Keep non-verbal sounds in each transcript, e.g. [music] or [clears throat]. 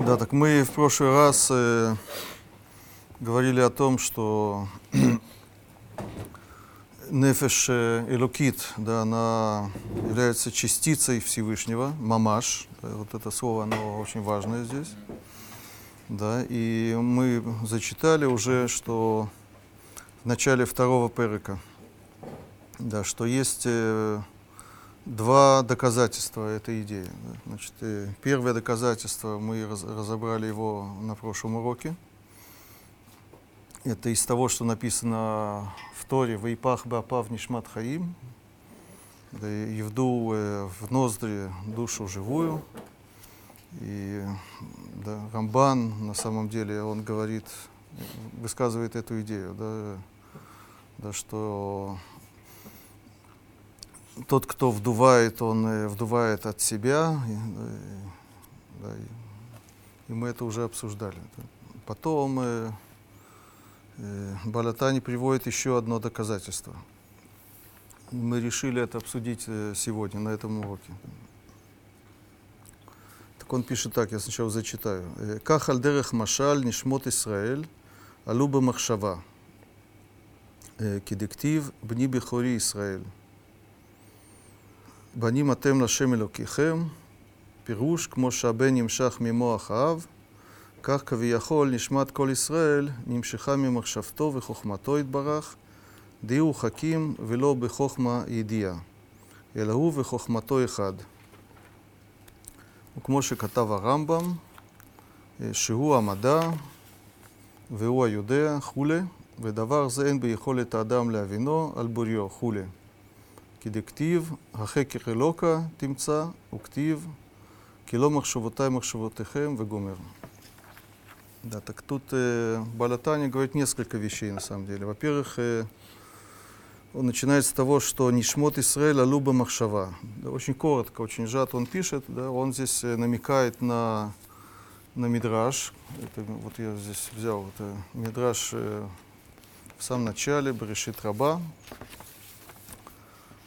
Да, так мы в прошлый раз э, говорили о том, что [clears throat] нефеш э, элокит, да, она является частицей Всевышнего, мамаш. Да, вот это слово, оно очень важное здесь. Да, и мы зачитали уже, что в начале второго перека, да, что есть э, два доказательства этой идеи. Значит, э, первое доказательство, мы раз, разобрали его на прошлом уроке. Это из того, что написано в Торе «Вейпах беапав нишмат хаим», да, и вдул э, в ноздри душу живую. И да, Рамбан, на самом деле, он говорит, высказывает эту идею, да, да, что тот, кто вдувает, он э, вдувает от себя. И, э, да, и, и мы это уже обсуждали. Потом э, э, Балятани приводит еще одно доказательство. Мы решили это обсудить э, сегодня на этом уроке. Так он пишет так, я сначала зачитаю. «Ках альдерех машаль нишмот Исраэль, алуба махшава, кедектив бни бихори Исраэль». בנים אתם לשם אלוקיכם, פירוש כמו שהבן נמשך ממוח האב, כך כביכול נשמת כל ישראל נמשכה ממחשבתו וחוכמתו יתברך, די הוא חכים ולא בחוכמה ידיעה, אלא הוא וחוכמתו אחד. וכמו שכתב הרמב"ם, שהוא המדע והוא היודע, כולי, ודבר זה אין ביכולת האדם להבינו על בוריו, כולי. כדכתיב, החקר אלוקה תמצא, וכתיב, כי לא מחשבותיי מחשבותיכם, וגומר. Да, так тут э, Балатани говорит несколько вещей на самом деле. Во-первых, э, он начинает с того, что Нишмот Исраэля Люба Махшава. Да, очень коротко, очень сжато он пишет. Да, он здесь э, намекает на, на Мидраш. Это, вот я здесь взял это, Мидраш э, в самом начале, Брешит Раба.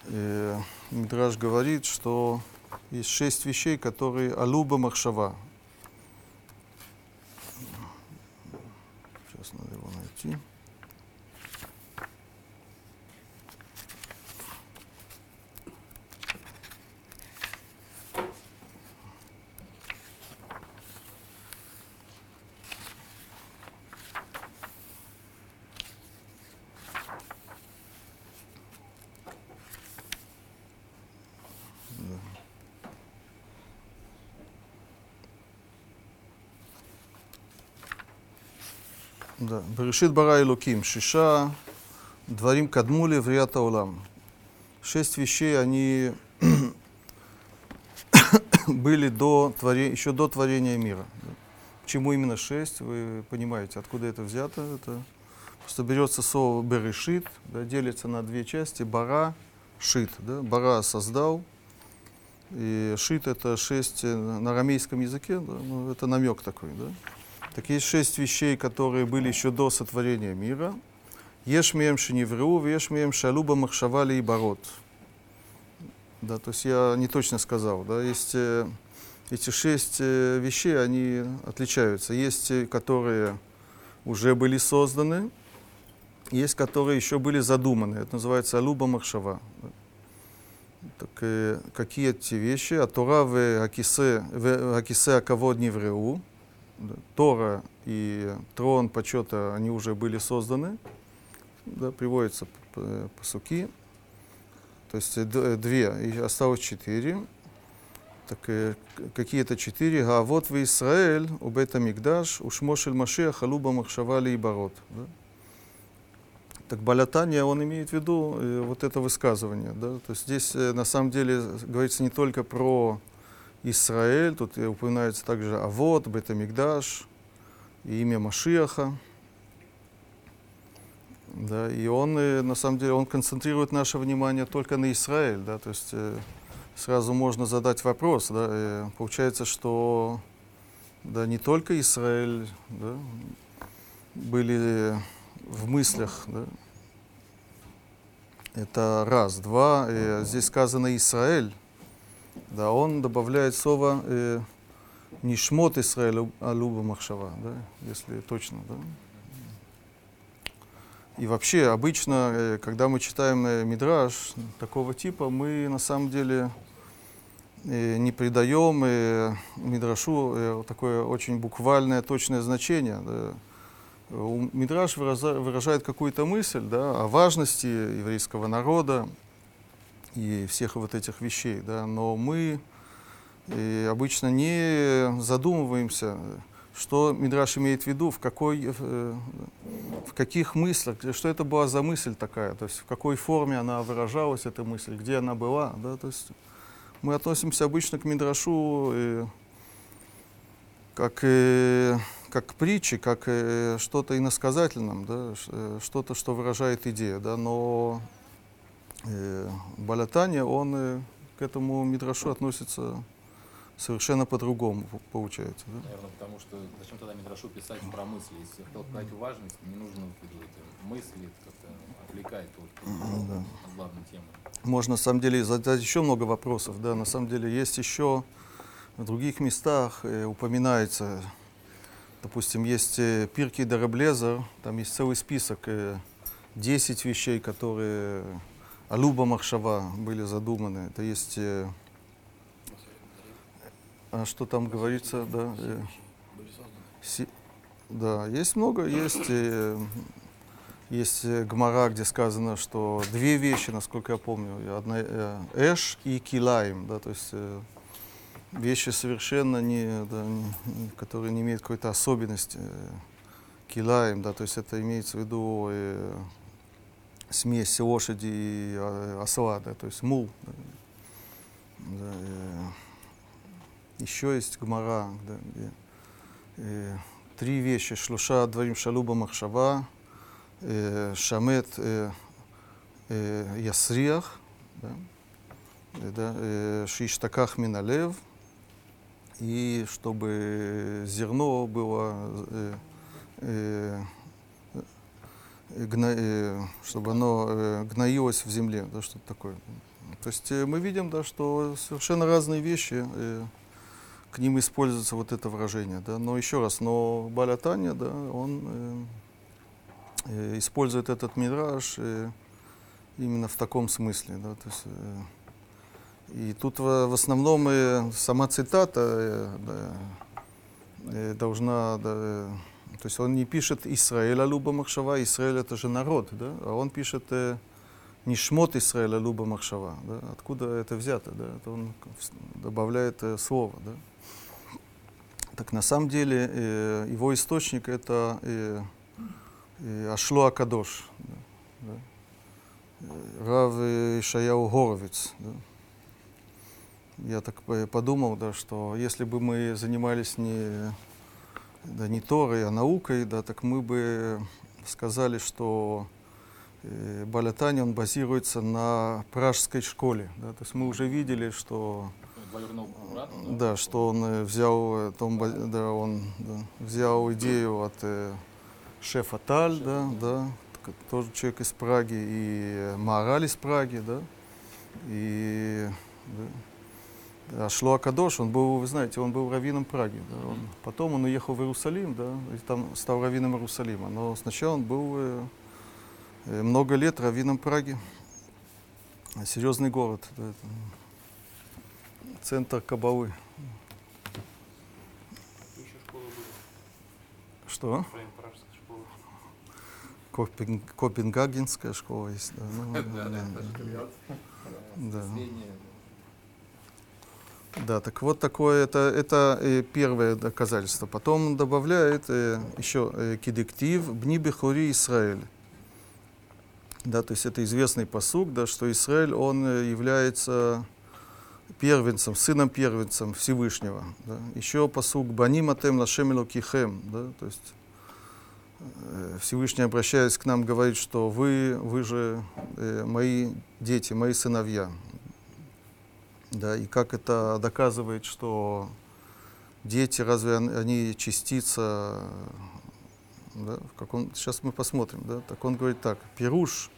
И Мидраш говорит, что есть шесть вещей, которые Алуба Махшава. Сейчас надо его найти. Да. Берешит бара Элуким. Шиша дворим кадмули врият аулам. Шесть вещей, они [coughs] были до творения, еще до творения мира. Почему именно шесть, вы понимаете, откуда это взято. Это просто берется слово берешит, да, делится на две части. Бара, шит. Да. Бара создал, и шит это шесть на арамейском языке, да, ну, это намек такой. Да. Так есть шесть вещей, которые были еще до сотворения мира. Ешь мием шеневру, ешь мием шалуба махшавали и бород. Да, то есть я не точно сказал. Да, есть э, эти шесть э, вещей, они отличаются. Есть, э, которые уже были созданы, есть, которые еще были задуманы. Это называется алуба махшава. Так, какие эти вещи? Атора в акисе, в акисе аковод невреу. Тора и трон почета, они уже были созданы, да, приводятся посуки, то есть две, и осталось четыре. Так какие-то четыре. А вот в Израиль, у Бета Мигдаш, у Шмошель Машех, Халуба Махшавали и Барот. Да? Так Балятания, он имеет в виду э, вот это высказывание. Да? То есть здесь э, на самом деле говорится не только про Израиль, тут упоминается также Авод, Бетамикдаш, имя Машиаха. Да, и он, на самом деле, он концентрирует наше внимание только на Израиль. Да, то есть э, сразу можно задать вопрос. Да, э, получается, что да, не только Израиль да, были в мыслях. Да, это раз. Два, э, здесь сказано Израиль да, он добавляет слово э, не шмот Исраэль, а люба махшава, да, если точно, да. И вообще, обычно, э, когда мы читаем э, мидраж такого типа, мы на самом деле э, не придаем мидрашу такое очень буквальное, точное значение. Да. Мидраш выражает какую-то мысль да, о важности еврейского народа и всех вот этих вещей, да, но мы обычно не задумываемся, что Мидраш имеет в виду, в, какой, э, в каких мыслях, что это была за мысль такая, то есть в какой форме она выражалась, эта мысль, где она была. Да, то есть мы относимся обычно к Мидрашу э, как, э, как к притче, как э, что-то иносказательном, да, э, что-то, что выражает идею. Да, но э, Балатания, он э, к этому Мидрашу относится совершенно по-другому получается. Да? Наверное, потому что зачем тогда Мидрашу писать про мысли? Если хотел сказать важность, не нужно мысли, как-то отвлекает от, да. от главной темы. Можно на самом деле задать еще много вопросов. Да? На самом деле есть еще в других местах э, упоминается, допустим, есть э, Пирки Дараблезер, там есть целый список, э, 10 вещей, которые Алуба Махшава были задуманы. Это есть э, а что там говорится, да? Э, си, да, есть много, есть, э, есть э, Гмара, где сказано, что две вещи, насколько я помню, одна Эш и Килаем, да, то есть вещи совершенно не, да, не, которые не имеют какой-то особенности. Э, да, то есть это имеется в виду смесь лошади и э, осла, да, то есть мул. Да, да, э, еще есть Гмара, да, где э, три вещи. Шлуша дворим шалуба махшава, э, шамет э, э, ясриях, да, э, да, э, шиштаках миналев, и чтобы зерно было, э, э, гна, э, чтобы оно э, гноилось в земле, да, что-то такое. То есть э, мы видим, да, что совершенно разные вещи к ним используется вот это выражение. Да? Но еще раз, но Балятания, да, он использует этот мидраж э, именно в таком смысле. Да? То есть, и тут в, основном э, сама цитата да, должна... Да, то есть он не пишет Израиля Люба Махшава, Израиль это же народ, да? а он пишет э, не шмот Израиля Люба Махшава. Да? Откуда это взято? Да? Это он добавляет э, слово. Да? Так на самом деле э, его источник это э, э, Ашло Акадош, да, да. Э, Рав Ишаяу Горовец. Да. Я так подумал, да, что если бы мы занимались не, да, не Торой, а наукой, да, так мы бы сказали, что э, Балятани он базируется на пражской школе. Да. То есть мы уже видели, что брату, да? да, что он э, взял, Том, да, он да, взял идею от э, шефа Таль, да, да, тоже человек из Праги, и Маораль из Праги, да, и да, а Шло Акадош, он был, вы знаете, он был раввином Праги. Да, он, потом он уехал в Иерусалим, да, и там стал раввином Иерусалима. Но сначала он был э, э много лет раввином Праги. Серьезный город. Да, это, центр Кабалы. Что? Копен, Копенгагенская школа есть, да. Ну, [laughs] да, да, да. Да, так вот такое, это, это э, первое доказательство. Потом добавляет э, еще э, кедиктив «Бни бехури Израиль». Да, то есть это известный посук, да, что Израиль, он является первенцем, сыном первенцем Всевышнего. Да. Еще посук «Баним атем лашем кихем», да, то есть Всевышний, обращаясь к нам, говорит, что вы, вы же мои дети, мои сыновья. Да, и как это доказывает, что дети, разве они частица, да, как он, сейчас мы посмотрим, да, так он говорит так, Пируш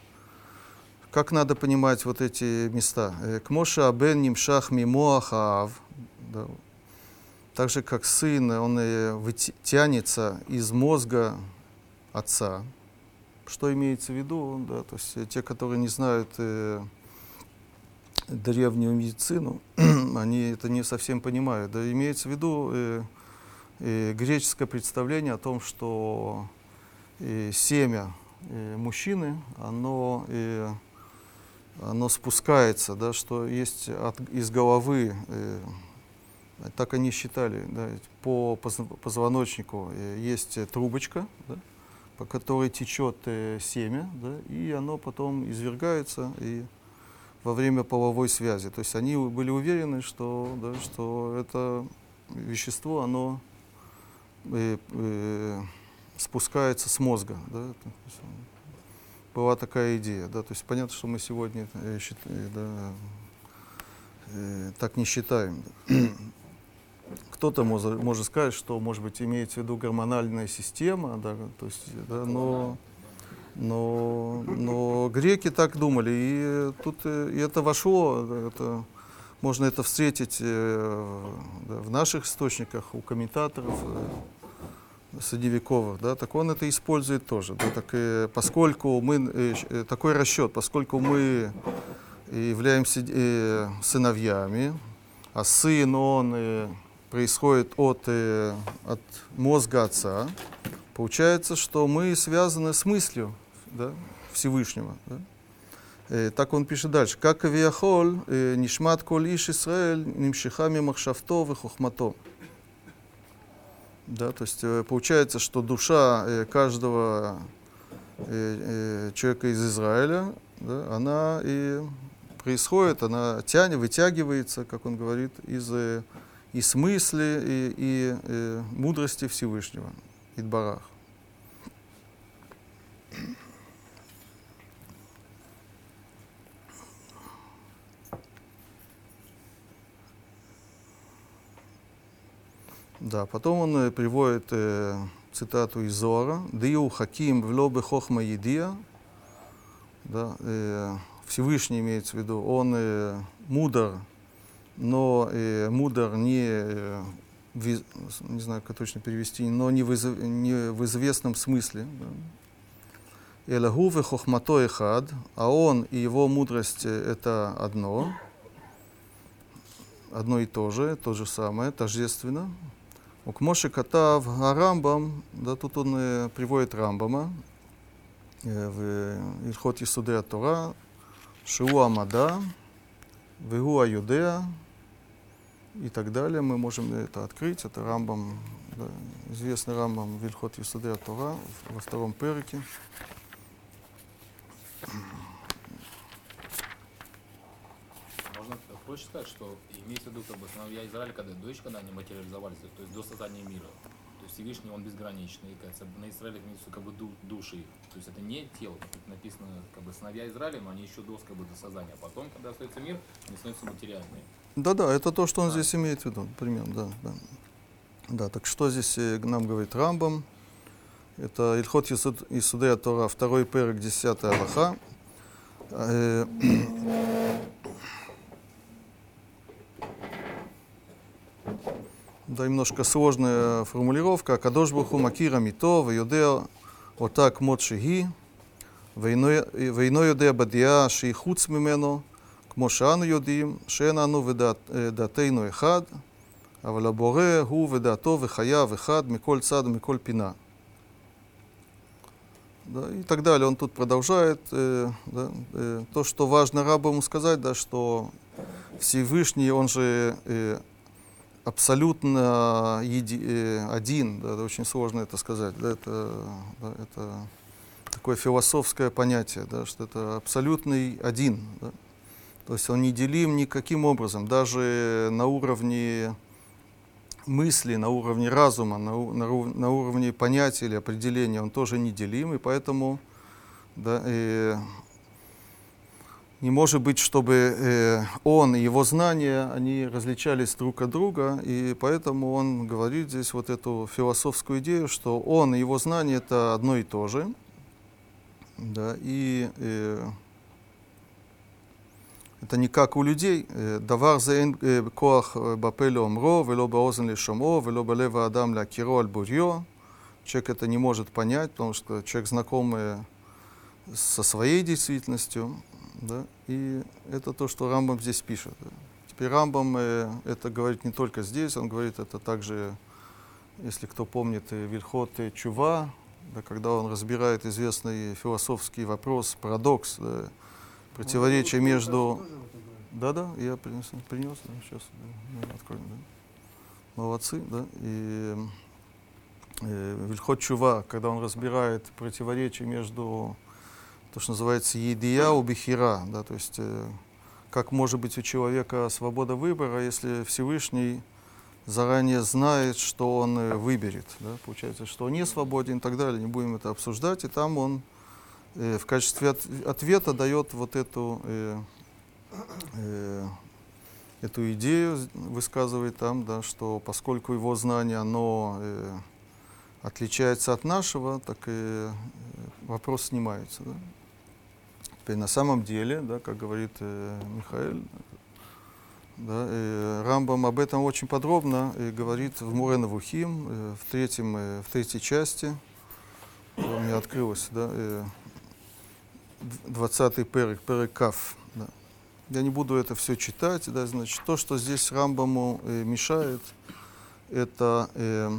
как надо понимать вот эти места? Э, Кмоша Абен Нимшах Мимоах Аав. так же как сын, он э, тянется из мозга отца. Что имеется в виду? Да, то есть э, те, которые не знают древнюю медицину, [clears throat] они это не совсем понимают. Да, имеется в виду э, э, греческое представление о том, что э, семя э, мужчины, оно, э, оно спускается, да, что есть от, из головы, э, так они считали, да, по позвоночнику э, есть трубочка, да, по которой течет э, семя, да, и оно потом извергается и во время половой связи. То есть они были уверены, что, да, что это вещество, оно э, э, спускается с мозга. Да, была такая идея. Да, то есть понятно, что мы сегодня э, э, да, э, так не считаем. [clears throat] Кто-то может, может сказать, что, может быть, имеется в виду гормональная система, да, то есть, да, но, но, но греки так думали, и тут э, и это вошло, это, можно это встретить э, да, в наших источниках, у комментаторов э, средневековых, да, так он это использует тоже. Да, так, э, поскольку мы, такой расчет, поскольку мы являемся сыновьями, а сын, он происходит от, от мозга отца, получается, что мы связаны с мыслью да, Всевышнего. Да? Э, так он пишет дальше. Как авиахоль, э, нишмат коль иш Исраэль, нимшихами махшавто вехохмато. Да, то есть э, получается, что душа каждого человека из Израиля, да, она и происходит, она тянет, вытягивается, как он говорит, из и смысле, и, и, и мудрости Всевышнего, Идбарах. Да, потом он э, приводит э, цитату из Зора. «Дию хаким вло бехохма едия». Да, э, Всевышний имеется в виду, он э, мудр но э, мудр не, э, в, не знаю, как точно перевести, но не в, не в известном смысле. Элагу хохмато эхад, а он и его мудрость э, это одно, одно и то же, то же самое, тождественно. У Кмоши Катав Рамбам, да, тут он э, приводит Рамбама э, в Ильхот Исуде Тора, Шиу Амада, Вегу Аюдея, и так далее. Мы можем это открыть. Это Рамбам, да, известный Рамбам Вильхот Юсадея Тора во втором перике. Проще сказать, что имеется в виду как бы сыновья Израиля, когда дочь, когда они материализовались, то есть до создания мира. То есть Всевышний, он безграничный, и, кажется, на Израиле имеются как бы души. То есть это не тело, как написано, как бы сыновья Израиля, но они еще до, как бы, до создания. А потом, когда остается мир, они становятся материальными. Да-да, это то, что он здесь имеет в виду, примерно, да, да. Да, так что здесь э, нам говорит Рамбам? Это Ильхот Исудея Тора, второй перек, 10 Аллаха. да, немножко сложная формулировка. Кадош Буху Макира Мито, Вайодея Отак Мот Шиги, Вейно Йодея Бадия Ши Хуц Мимену, כמו שאנו יודעים שאין אנו ודעתנו אחד, אבל הבורא הוא ודעתו וחייו אחד מכל צד ומכל פינה. Да, и так далее. Он тут продолжает э, да, э, то, что важно рабу ему сказать, да, что Всевышний, он же э, абсолютно еди, э, один, да, очень сложно это сказать, да, это, да, это такое философское понятие, да, что это абсолютный один. Да. То есть он не делим никаким образом, даже на уровне мысли, на уровне разума, на, на, на уровне понятия или определения он тоже неделим, и поэтому да, э, не может быть, чтобы э, он и его знания, они различались друг от друга, и поэтому он говорит здесь вот эту философскую идею, что он и его знания это одно и то же, да, и э, Это не как у людей. э, Давар зеэн э, коах э, бапе омро, вело баозен лешомо, вело балева адам ля киро аль бурьё. Человек это не может понять, потому что человек знакомый со своей действительностью. Да? И это то, что Рамбам здесь пишет. Теперь Рамбам э, это говорит не только здесь, он говорит это также, если кто помнит, э, Вильхот э, Чува, да, когда он разбирает известный философский вопрос, парадокс, да, противоречие между... Да-да, я принес, принес да, сейчас да, откроем, да. Молодцы, да. И э, Вильхот Чува, когда он разбирает противоречие между то, что называется едия у бихира, да, то есть э, как может быть у человека свобода выбора, если Всевышний заранее знает, что он э, выберет. Да? Получается, что он не свободен и так далее. Не будем это обсуждать. И там он э, в качестве от- ответа дает вот эту, э, э, эту идею, высказывает там, да, что поскольку его знание, оно э, отличается от нашего, так и э, вопрос снимается. Да? Теперь на самом деле, да, как говорит э, Михаил, да, э, Рамбам об этом очень подробно э, говорит в Мурена Вухим, э, в, третьем, э, в третьей части. У меня открылось, да, э, д- 20-й перек, перек Каф. Да. Я не буду это все читать, да, значит, то, что здесь Рамбаму э, мешает, это э,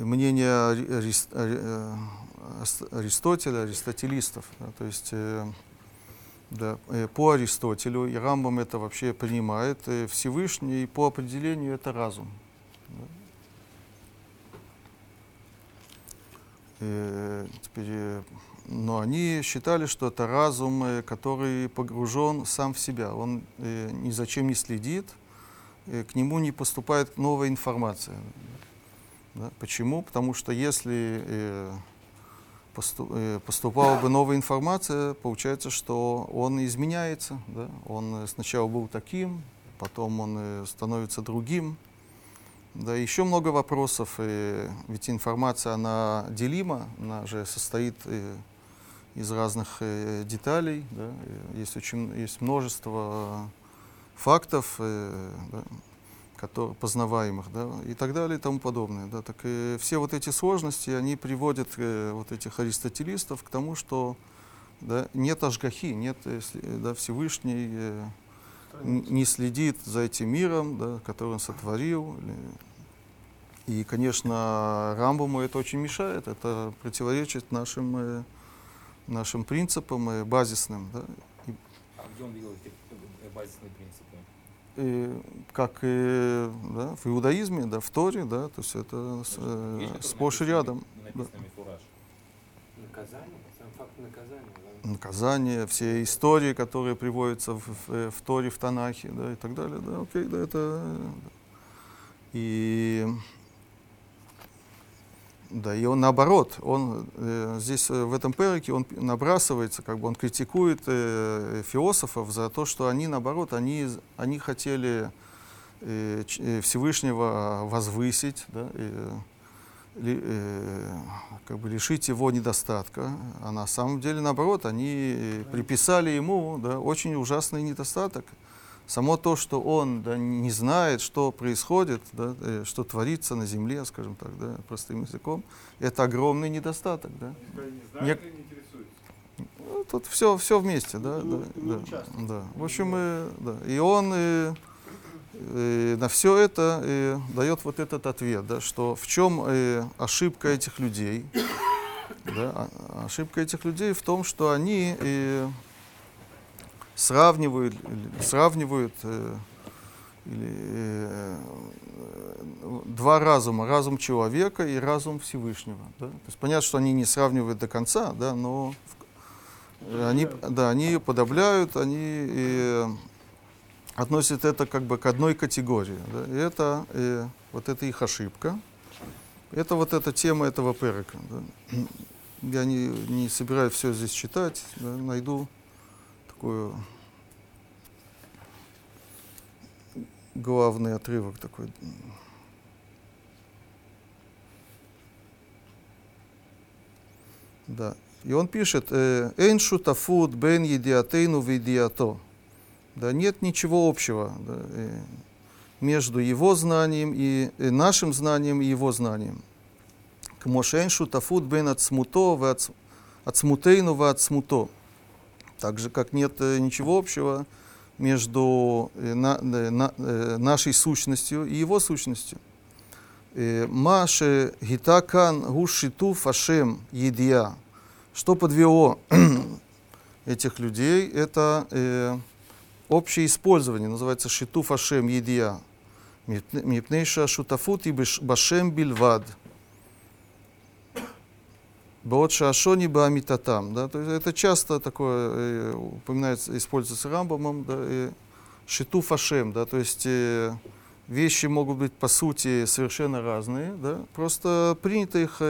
мнение Аристотеля, аристотелистов. да, то есть э, да, э, по Аристотелю, и Рамбам это вообще принимает, Всевышний по определению это разум. да. Э, теперь, но они считали, что это разум, который погружен сам в себя. Он ни за чем не следит, к нему не поступает новая информация. Да. Почему? Потому что если поступала бы новая информация, получается, что он изменяется. Да? Он э, сначала был таким, потом он э, становится другим. Да, еще много вопросов, э, ведь информация, она делима, она же состоит э, из разных э, деталей, да, э, есть, очень, есть множество фактов, э, да, котор- познаваемых, да, и так далее и тому подобное. Да. Так и все вот эти сложности, они приводят э, вот этих аристотелистов к тому, что да, нет ажгахи, нет э, сли- да, Всевышний э, не следит за этим миром, да, который он сотворил. И, конечно, Рамбаму это очень мешает, это противоречит нашим, э, нашим принципам э, базисным. Да. А где он видел эти э, базисные принципы? Э, как и да, в иудаизме, да, в Торе, да, то есть это с- э, Вещи, которые сплошь и рядом. Написано мифураж. Наказание, сам факт наказания. да. наказания, все истории, которые приводятся в, в- в Торе, в Танахе, да, и так далее, да, окей, да, это... э, да. И... Да, и он наоборот, он э, здесь э, в этом перике он набрасывается, как бы он критикует э, философов за то, что они наоборот, они, они хотели э, э, Всевышнего возвысить, да, и, ли- э, как бы лишить его недостатка, а на самом деле наоборот, они э, приписали ему да, очень ужасный недостаток. Само то, что он да, не знает, что происходит, да, э, что творится на земле, скажем так, да, простым языком, это огромный недостаток. Да. Не знает не интересуется? Ну, Тут все, все вместе, да, Ну, да, ну, да, участвует. да. В общем, э, да. и он э, э, на все это э, дает вот этот ответ, да, что в чем э, ошибка этих людей. Да, а- ошибка этих людей в том, что они э, сравнивают, сравнивают э, или, э, два разума, разум человека и разум Всевышнего. Да? То есть понятно, что они не сравнивают до конца, да, но в- э, они, да, они подавляют, они э, относят это как бы к одной категории. Да? И это э, вот это их ошибка. Это вот эта тема этого перека. Да? Я не, не собираюсь все здесь читать, да, найду такую главный отрывок такой. Да. И он пишет, «Эйн шутафут бен едиатейну видиато». Да, нет ничего общего да, э, между его знанием и э, нашим знанием и его знанием. Кмошен шутафут бен ацмуто в ацмутейну в ацмуто. Так же, как нет э, ничего общего между э, на, э, на, нашей сущностью и его сущностью. Маше гитакан гушиту фашем едия. Что подвело [clears throat] этих людей? Это э, общее использование, называется шиту фашем едия. Мипнейша шутафут и башем бильвад. Баот шашони баамитатам. Да? То есть это часто такое упоминается, используется Рамбамом. Да? И шиту фашем. Да? То есть вещи могут быть по сути совершенно разные. Да? Просто принято их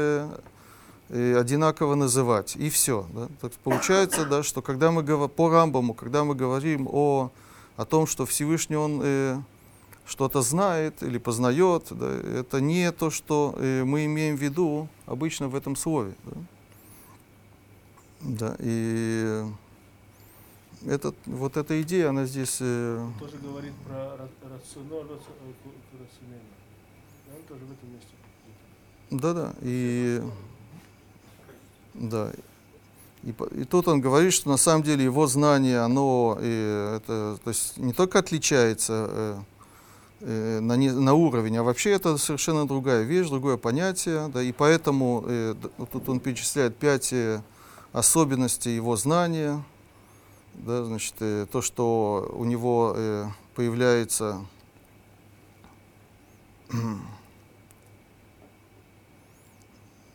одинаково называть. И все. Да? Так получается, да, что когда мы говорим по Рамбаму, когда мы говорим о, о том, что Всевышний Он э, что-то знает или познает, да, это не то, что э, мы имеем в виду обычно в этом слове. Да. Да, и этот, вот эта идея, она здесь... Э, Он тоже говорит про рационал, рационально. Он тоже в этом месте. Да-да, и... Да. И, и тут он говорит, что на самом деле его знание, оно э, это, то есть не только отличается э, э, на, не- на уровень, а вообще это совершенно другая вещь, другое понятие. Да, и поэтому э, вот тут он перечисляет пять э, особенностей его знания. Да, значит, э, то, что у него э, появляется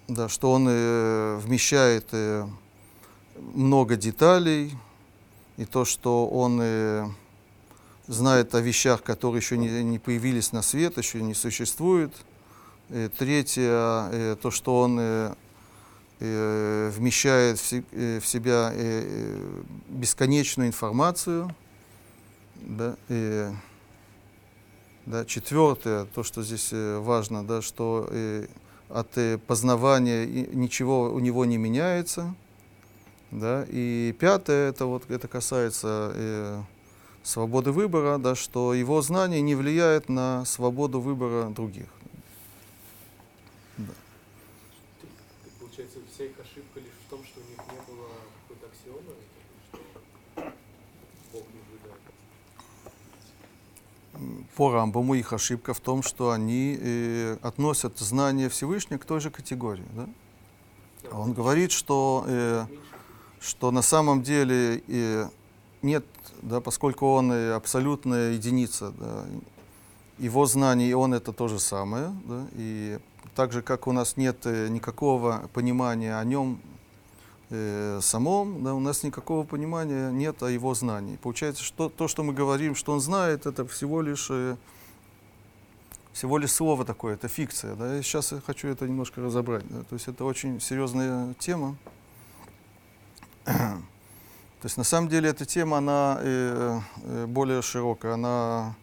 да, что он э, вмещает э, много деталей, и то, что он э, знает о вещах, которые еще не, не появились на свет, еще не существуют. Э, третье, э, то, что он э, вмещает в, се- в себя бесконечную информацию. Да, э, да, четвертое, то, что здесь важно, да, что от познавания и ничего у него не меняется. Да? И пятое, это, вот, это касается свободы выбора, да, что его знание не влияет на свободу выбора других. Так получается, вся их ошибка лишь в том, что у них не было какой-то аксиомы, что Бог наблюдает. По Рамбаму их ошибка в том, что они э, относят знание Всевышнего к той же категории. Да? А он говорит, что э, что на самом деле э, нет, да, поскольку он абсолютная единица, да, его знание, он это то же самое, да, и так же, как у нас нет э, никакого понимания о нем э, самом, да, у нас никакого понимания нет о его знании. Получается, что то, что мы говорим, что он знает, это всего лишь э, всего лишь слово такое, это фикция. Да? И сейчас я хочу это немножко разобрать. Да? То есть это очень серьезная тема. То есть на самом деле эта тема, она э, э, более широкая. Она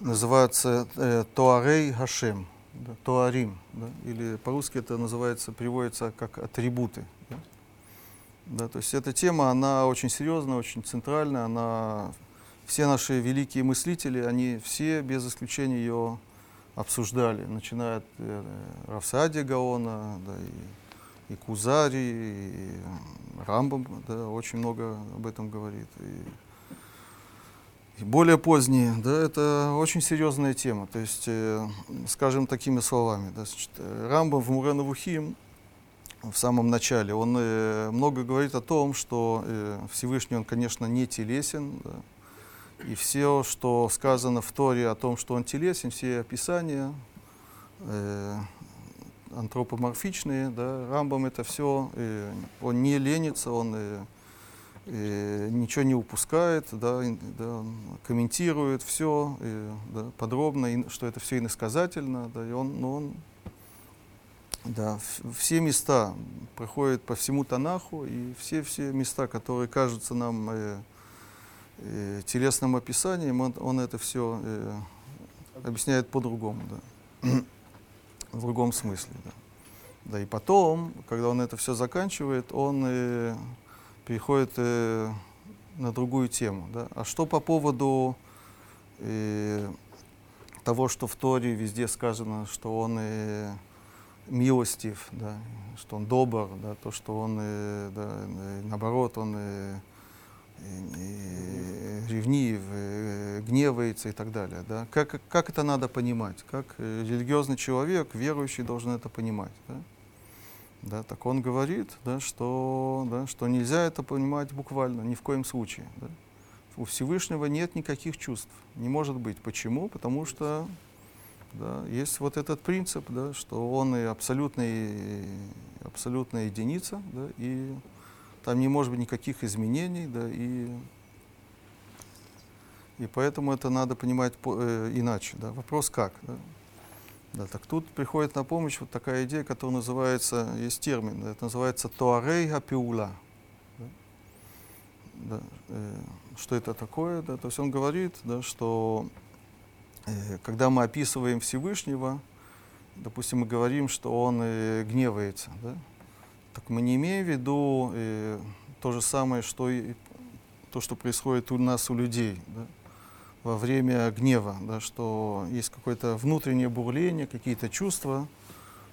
называется э, Тоарей Гашем, да, Тоарим. Да, или по-русски это называется, приводится как атрибуты. Да. Да, то есть эта тема, она очень серьезная, очень центральная. Она, все наши великие мыслители, они все без исключения ее обсуждали, начиная от э, Равсади Гаона, да, и, и Кузари, и Рамбам, да, очень много об этом говорит. И, и более поздние, да, это очень серьезная тема. То есть, э, скажем такими словами, да, значит, Рамбам в Муреновухим в самом начале, он э, много говорит о том, что э, Всевышний, он, конечно, не телесен, да, и все, что сказано в Торе о том, что он телесен, все описания э, антропоморфичные, да, Рамбам это все, э, он не ленится, он э, э, ничего не упускает, да, ин- да, комментирует все э, да, подробно, и что это все иносказательно, да, и он, ну, он да, все места проходит по всему Танаху, и все-все места, которые кажутся нам э, э, телесным описанием, он, он это все объясняет по-другому, да. В другом смысле. Да. Да, и потом, когда он это все заканчивает, он э, переходит э, на другую тему. Да? А что по поводу э, того, что в Торе везде сказано, что он э, милостив, да, что он добр, да, то, что он, э, да, э, наоборот, он э, ревнив, э, гневается и так далее. Да? Как, как это надо понимать? Как э, религиозный человек, верующий, должен это понимать? Да? Да, так он говорит, да, что, да, что нельзя это понимать буквально, ни в коем случае. Да. У Всевышнего нет никаких чувств. Не может быть. Почему? Потому что да, есть вот этот принцип, да, что он и абсолютный, абсолютная единица, да, и там не может быть никаких изменений, да, и, и поэтому это надо понимать по, э, иначе. Да. Вопрос как? Да. Да, так тут приходит на помощь вот такая идея, которая называется, есть термин, да, это называется туарей апиула. Да. Да, э, что это такое? Да, то есть он говорит, да, что э, когда мы описываем Всевышнего, допустим, мы говорим, что он э, гневается, да, так мы не имеем в виду э, то же самое, что и то, что происходит у нас, у людей. Да во время гнева, да, что есть какое-то внутреннее бурление, какие-то чувства,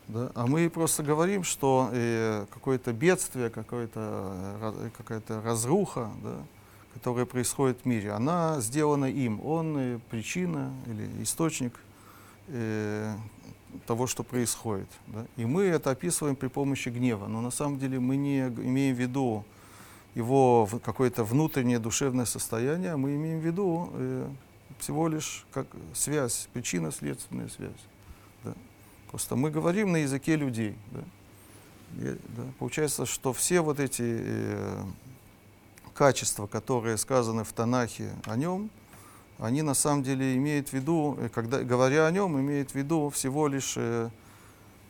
да, а мы просто говорим, что э, какое-то бедствие, какое-то, какая-то разруха, да, которая происходит в мире, она сделана им, он э, причина или источник э, того, что происходит. Да. И мы это описываем при помощи гнева, но на самом деле мы не имеем в виду его какое-то внутреннее душевное состояние, а мы имеем в виду э, всего лишь как связь, причинно-следственная связь. Да. Просто мы говорим на языке людей. Да. И, да. Получается, что все вот эти э, качества, которые сказаны в Танахе о нем, они на самом деле имеют в виду, э, когда говоря о нем, имеют в виду всего лишь, э,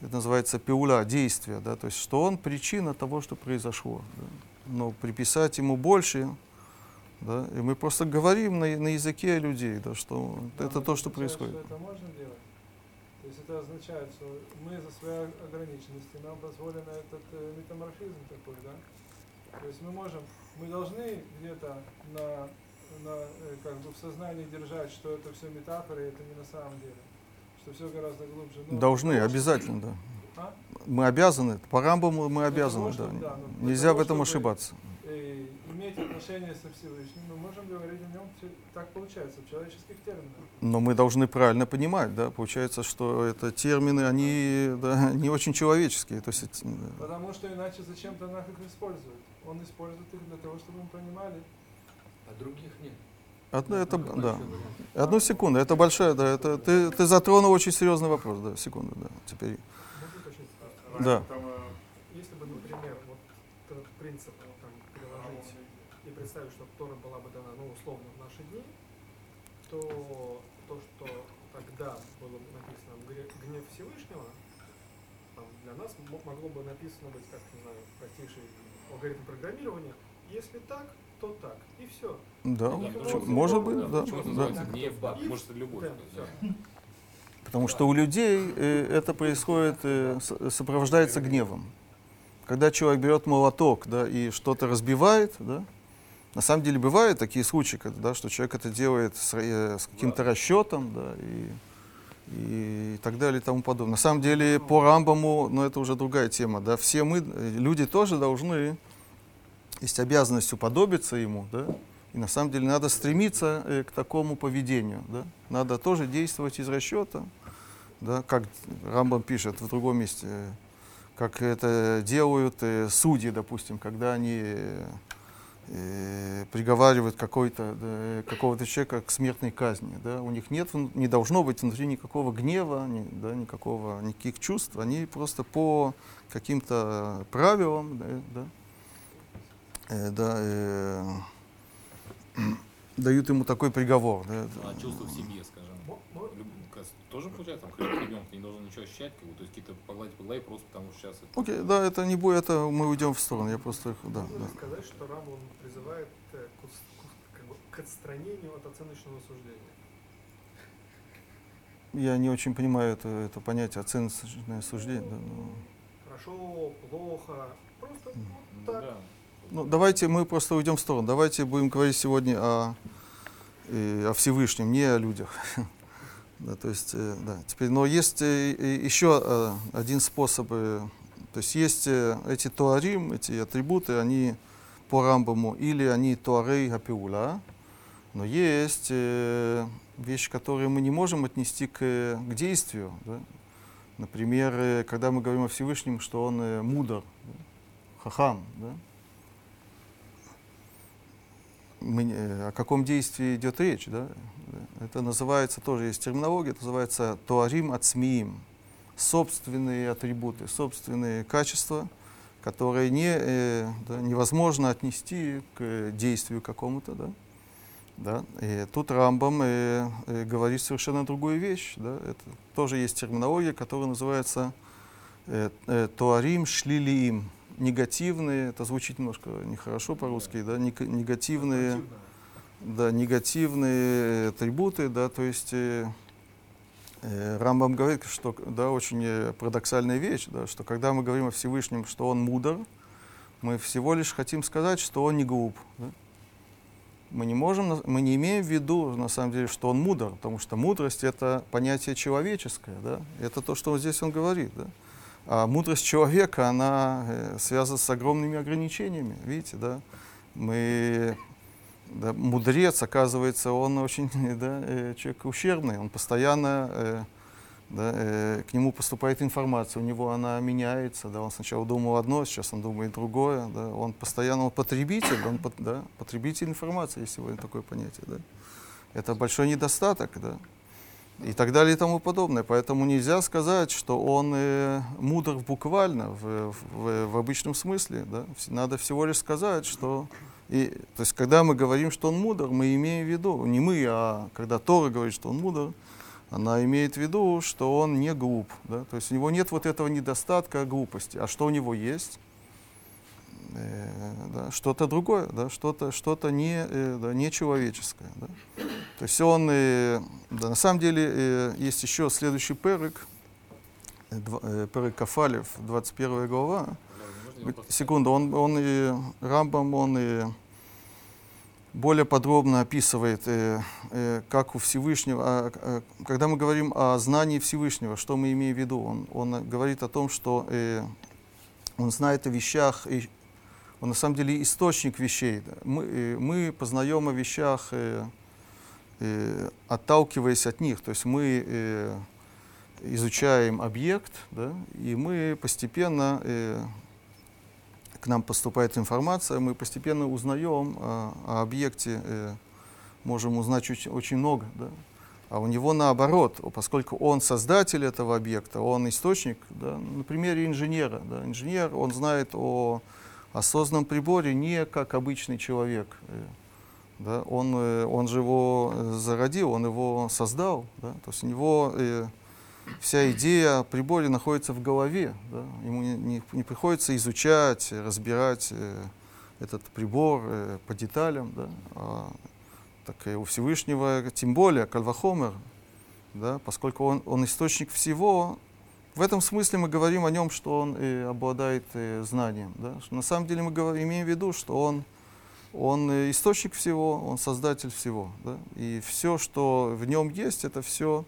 это называется пиуля, действие, да, то есть что он причина того, что произошло. Да но приписать ему больше, да, и мы просто говорим на, на языке людей, да, что Да, это то, что происходит. Что это можно делать? То есть это означает, что мы за свои ограниченности, нам позволено этот э, метаморфизм такой, да? То есть мы можем, мы должны где-то на, на, э, как бы в сознании держать, что это все метафоры, и это не на самом деле. Что все гораздо глубже. Но Должны, того, обязательно, да. А? Мы обязаны, по Рамбаму мы обязаны, того, да. да, ну, Нельзя того, в этом ошибаться. э, иметь отношения со Всевышним, мы можем говорить о нем, так получается, в человеческих терминах. Но мы должны правильно понимать, да. Получается, что это термины, они да, не очень человеческие. То есть, да. Потому что иначе зачем Танах их использует? Он использует их для того, чтобы мы понимали. А других нет. Одно, это, Только да. вариант. Одну секунду, это большая, да, это ты, ты затронул очень серьезный вопрос, да, секунду, да, теперь. Можно уточнить? Да. Там, э, Если бы, например, вот этот принцип вот, там, приложить и представить, что Тора была бы дана, ну, условно, в наши дни, то то, что тогда было написано «Гре- гнев Всевышнего, там, для нас мо- могло бы написано быть, как, не знаю, простейший алгоритм программирования. Если так, то так. И все. Да, Да, может быть, да, Почему это да. называется гнев, да, И- может, это любовь. Да, да. Потому что у людей э, это происходит, э, сопровождается гневом. Когда человек берет молоток да, и что-то разбивает, да, на самом деле бывают такие случаи, когда, да, что человек это делает с, э, с каким-то расчетом да, и, и так далее и тому подобное. На самом деле по Рамбаму, но это уже другая тема, да, все мы, люди тоже должны, есть обязанность уподобиться ему, да, и на самом деле надо стремиться э, к такому поведению. Да? Надо тоже действовать из расчета, да? как Рамбам пишет в другом месте, э, как это делают э, судьи, допустим, когда они э, э, приговаривают какой-то, да, какого-то человека к смертной казни. Да? У них нет, не должно быть внутри никакого гнева, ни- да, никакого, никаких чувств. Они просто по каким-то правилам да, да, да, э, [clears throat] дают ему такой приговор. Да, А чувство в семье, скажем. Как- Тоже получается, там, ребенок не должен ничего ощущать, как бы, то есть какие-то погладить по голове просто потому что сейчас это... Окей, да, это не будет, это мы уйдем в сторону. Я просто, да, Можно да. сказать, что Рам он призывает э, к, к- как бы, к отстранению от оценочного суждения? Я не очень понимаю это, это понятие оценочное суждение. Да, ну. хорошо, плохо. Просто Мгм. вот Ну так. да. Ну, давайте мы просто уйдем в сторону. Давайте будем говорить сегодня о, э, о Всевышнем, не о людях. [laughs] Да, то есть, э, да. Теперь, но есть э, и еще э, один способ. То есть есть эти туарим, эти атрибуты, они по Рамбаму, или они туарей гапиула, но есть вещи, которые мы не можем отнести к, к действию. да. Например, когда мы говорим о Всевышнем, что он мудр, хахам, да, мы, э, о каком действии идет речь, да? Это называется, тоже есть терминология, это называется туарим ацмиим, собственные атрибуты, собственные качества, которые не, э, да, невозможно отнести к действию какому-то, да? Да? И тут Рамбам э, э, говорит совершенно другую вещь, да? Это тоже есть терминология, которая называется э, э, туарим шлилиим, негативные, это звучит немножко нехорошо по-русски, да, нег- негативные, да, негативные атрибуты, да, то есть э, э, Рамбам говорит, что, да, очень э, парадоксальная вещь, да, что когда мы говорим о Всевышнем, что он мудр, мы всего лишь хотим сказать, что он не глуп. да. Мы не можем, мы не имеем в виду, на самом деле, что он мудр, потому что мудрость это понятие человеческое, да, это то, что здесь он говорит, да. А мудрость человека, она э, связана с огромными ограничениями, видите, да. Мы, да, мудрец, оказывается, он очень, [laughs] да, э, человек ущербный, он постоянно, э, да, к нему поступает информация, у него она меняется, да, он сначала думал одно, сейчас он думает другое, да, он постоянно он потребитель, он да, потребитель информации, есть сегодня такое понятие, да. Это большой недостаток, да и так далее и тому подобное. Поэтому нельзя сказать, что он э, мудр буквально, в, в, в обычном смысле. Да? Надо всего лишь сказать, что... И, то есть, когда мы говорим, что он мудр, мы имеем в виду, не мы, а когда Тора говорит, что он мудр, она имеет в виду, что он не глуп. Да? То есть у него нет вот этого недостатка глупости. А что у него есть? Э, да, что-то другое, да, что-то что не, э, да, нечеловеческое. Да. То есть он, э, да, на самом деле, есть еще следующий перек, перек Кафалев, 21 глава. Секунду, он, он и Рамбам, он и более подробно описывает, э, э, как у Всевышнего, а, а, когда мы говорим о знании Всевышнего, что мы имеем в виду? Он, он говорит о том, что э, он знает о вещах, и он на самом деле источник вещей. Мы, э, мы познаем о вещах, э, э, отталкиваясь от них. То есть мы э, изучаем объект, да, и мы постепенно, э, к нам поступает информация, мы постепенно узнаем о, о объекте, э, можем узнать очень, очень много. Да. А у него наоборот, поскольку он создатель этого объекта, он источник, да, на примере инженера. Да, инженер, он знает о осознанном приборе не как обычный человек. э, Да, он, э, он же его э, зародил, он его создал. Да, то есть у него э, вся идея о приборе находится в голове. Да, ему не, не, не приходится изучать, разбирать э, этот прибор э, по деталям. Да, а, так и у Всевышнего, тем более, Кальвахомер, да, поскольку он, он источник всего, в этом смысле мы говорим о нем, что он э, обладает э, знанием. Да? На самом деле мы говор- имеем в виду, что он, он э, источник всего, он создатель всего. Да? И все, что в нем есть, это все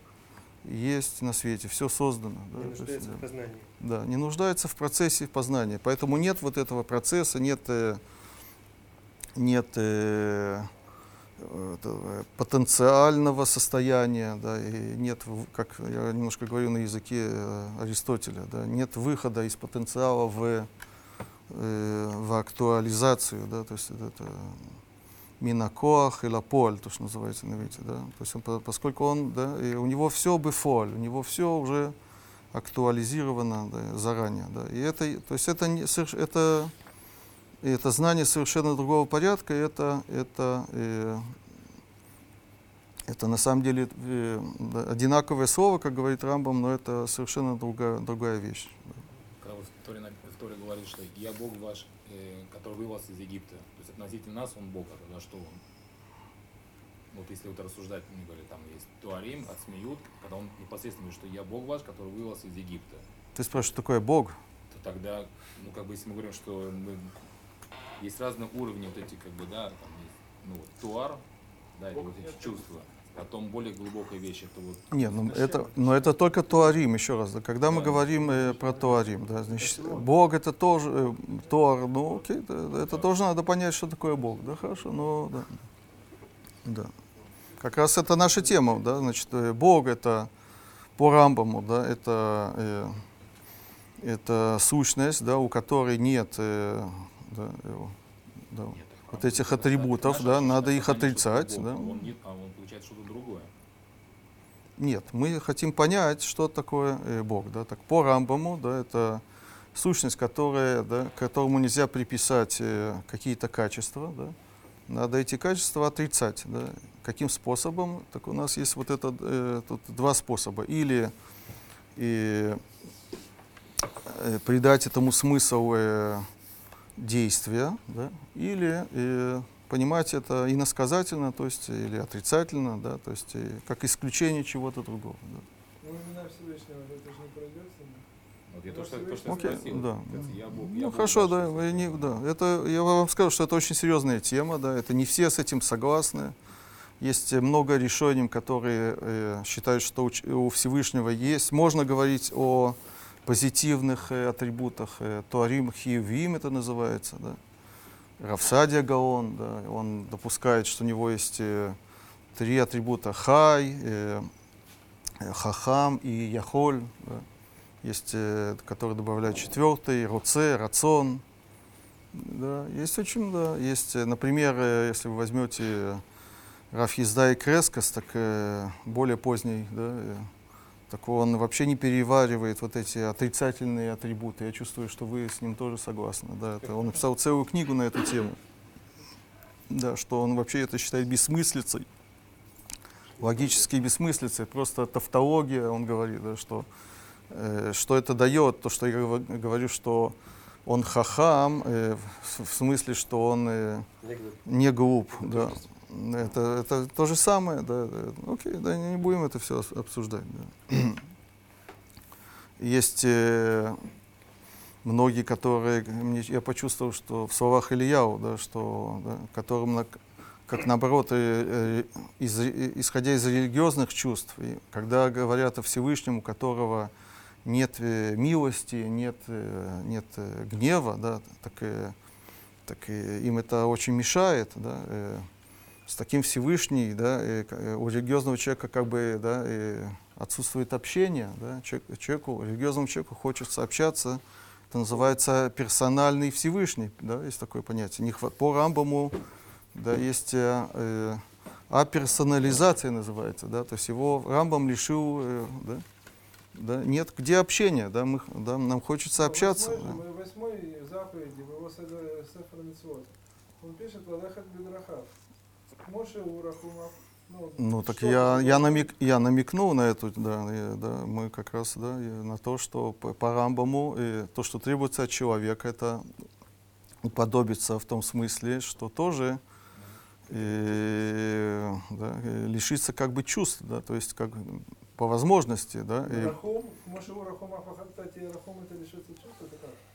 есть на свете, все создано. Да? Не есть, нуждается да. в познании. Да, не нуждается в процессе познания. Поэтому нет вот этого процесса, нет, э, нет э, потенциального состояния, да, и нет, как я немножко говорю на языке э, Аристотеля, да, нет выхода из потенциала в, э, в актуализацию, да, то есть это, это минакоах и лаполь, то, что называется на иврите, да, то есть он, по- поскольку он, да, и у него все бефоль, у него все уже актуализировано да, заранее. Да. И это, то есть это, не, соверш- это, это знание совершенно другого порядка, и это, это, э, это на самом деле э, одинаковое слово, как говорит Рамбам, но это совершенно другая, другая вещь. Когда вот в Торе, в Торе говорит, что я Бог ваш, э, который вывел вас из Египта. То есть относительно нас он Бог, а тогда что он? Вот если вот рассуждать, мы говорили, там есть Туарим, отсмеют, когда он непосредственно говорит, что я Бог ваш, который вывел вас из Египта. Ты спрашиваешь, что такое Бог? То, тогда, ну, как бы, если мы говорим, что мы, есть разные уровни вот эти, как бы, да, там есть, ну, вот, туар, да, это вот эти чувства. Потом более глубокая вещь, это вот Нет, ну это, но это только туарим, еще раз. да. Когда мы Да. говорим э, про туарим, да, значит, Бог это тоже, э, туар, ну окей, да, это тоже надо понять, что такое Бог, да, хорошо, ну, да. Да. Как раз это наша тема, да, значит, э, Бог это по Рамбаму, да, это, э, это сущность, да, у которой нет, э, да, его, да, вот этих атрибутов, да, надо их отрицать, да. Он, не- а он получает что-то другое. Нет, мы хотим понять, что такое э, Бог. Да? Так по Рамбаму, да, это сущность, которая, да, которому нельзя приписать э, какие-то качества. Да? Надо эти качества отрицать. Да? Каким способом? Так у нас есть вот это, э, тут два способа. Или э, э, придать этому смысл э, действия, да? или э, понимать это иносказательно, то есть или отрицательно, да, то есть э, как исключение чего-то другого. Да. Ну, имена Всевышнего, это же не пройдет с ними. Вот я то, что, то, что Окей, спросил. да. Я Бог, я Ну Бог, хорошо, да, вы не- это? да, это я вам скажу, что это очень серьезная тема, да, это не все с этим согласны. Есть э, много решений, которые э, считают, что у, у Всевышнего есть. Можно говорить о позитивных э, атрибутах, э, туарим, хиевим это называется, да. Равсадия Гаон, да, он допускает, что у него есть э, три атрибута хай, хахам и яхоль. да. Есть, который добавляет четвертый, роце, рацион. Да, есть очень, да, есть, например, если вы возьмете Рафизда и Крескас, так более поздний, да, так он вообще не переваривает вот эти отрицательные атрибуты. Я чувствую, что вы с ним тоже согласны. Да, это, он написал целую книгу на эту тему. Да, что он вообще это считает бессмыслицей. Логические бессмыслицы, просто тавтология, он говорит, да, что, э, что это дает, то, что я гов- говорю, что он хахам, э, в, в смысле, что он э, не глуп, да. Это, это то же самое, да, да. Окей, да, не будем это все обсуждать. Да. [clears throat] Есть э, многие, которые, мне- я почувствовал, что в словах Ильяу, да, что, да, которым, на- как наоборот, э, э, из, э, исходя из религиозных чувств, и когда говорят о Всевышнем, у которого нет э, милости, нет, э, нет э, гнева, да, так, э, так э, им это очень мешает, да, э, с таким Всевышний, да, э, к- э, у религиозного человека как бы, да, э, отсутствует общение, да, человек- человеку, религиозному человеку хочется общаться, это называется персональный Всевышний, да, есть такое понятие. Не хва- по Рамбаму, да, есть э, э, аперсонализация называется, да, то есть его Рамбам лишил, э, да, да, нет, где общение, да, мы, да, нам хочется общаться. Восьмой, да. восьмой заповеди, его седе- Сефер он пишет «Валехат бедрахав». Ну, Ну так я, я, намек, я намекнул на эту, да, и, да, мы как раз, да, и на то, что по, по Рамбаму, и то, что требуется от человека, это уподобиться в том смысле, что тоже э, да, э, лишиться как бы чувств, да, то есть как по возможности, да, и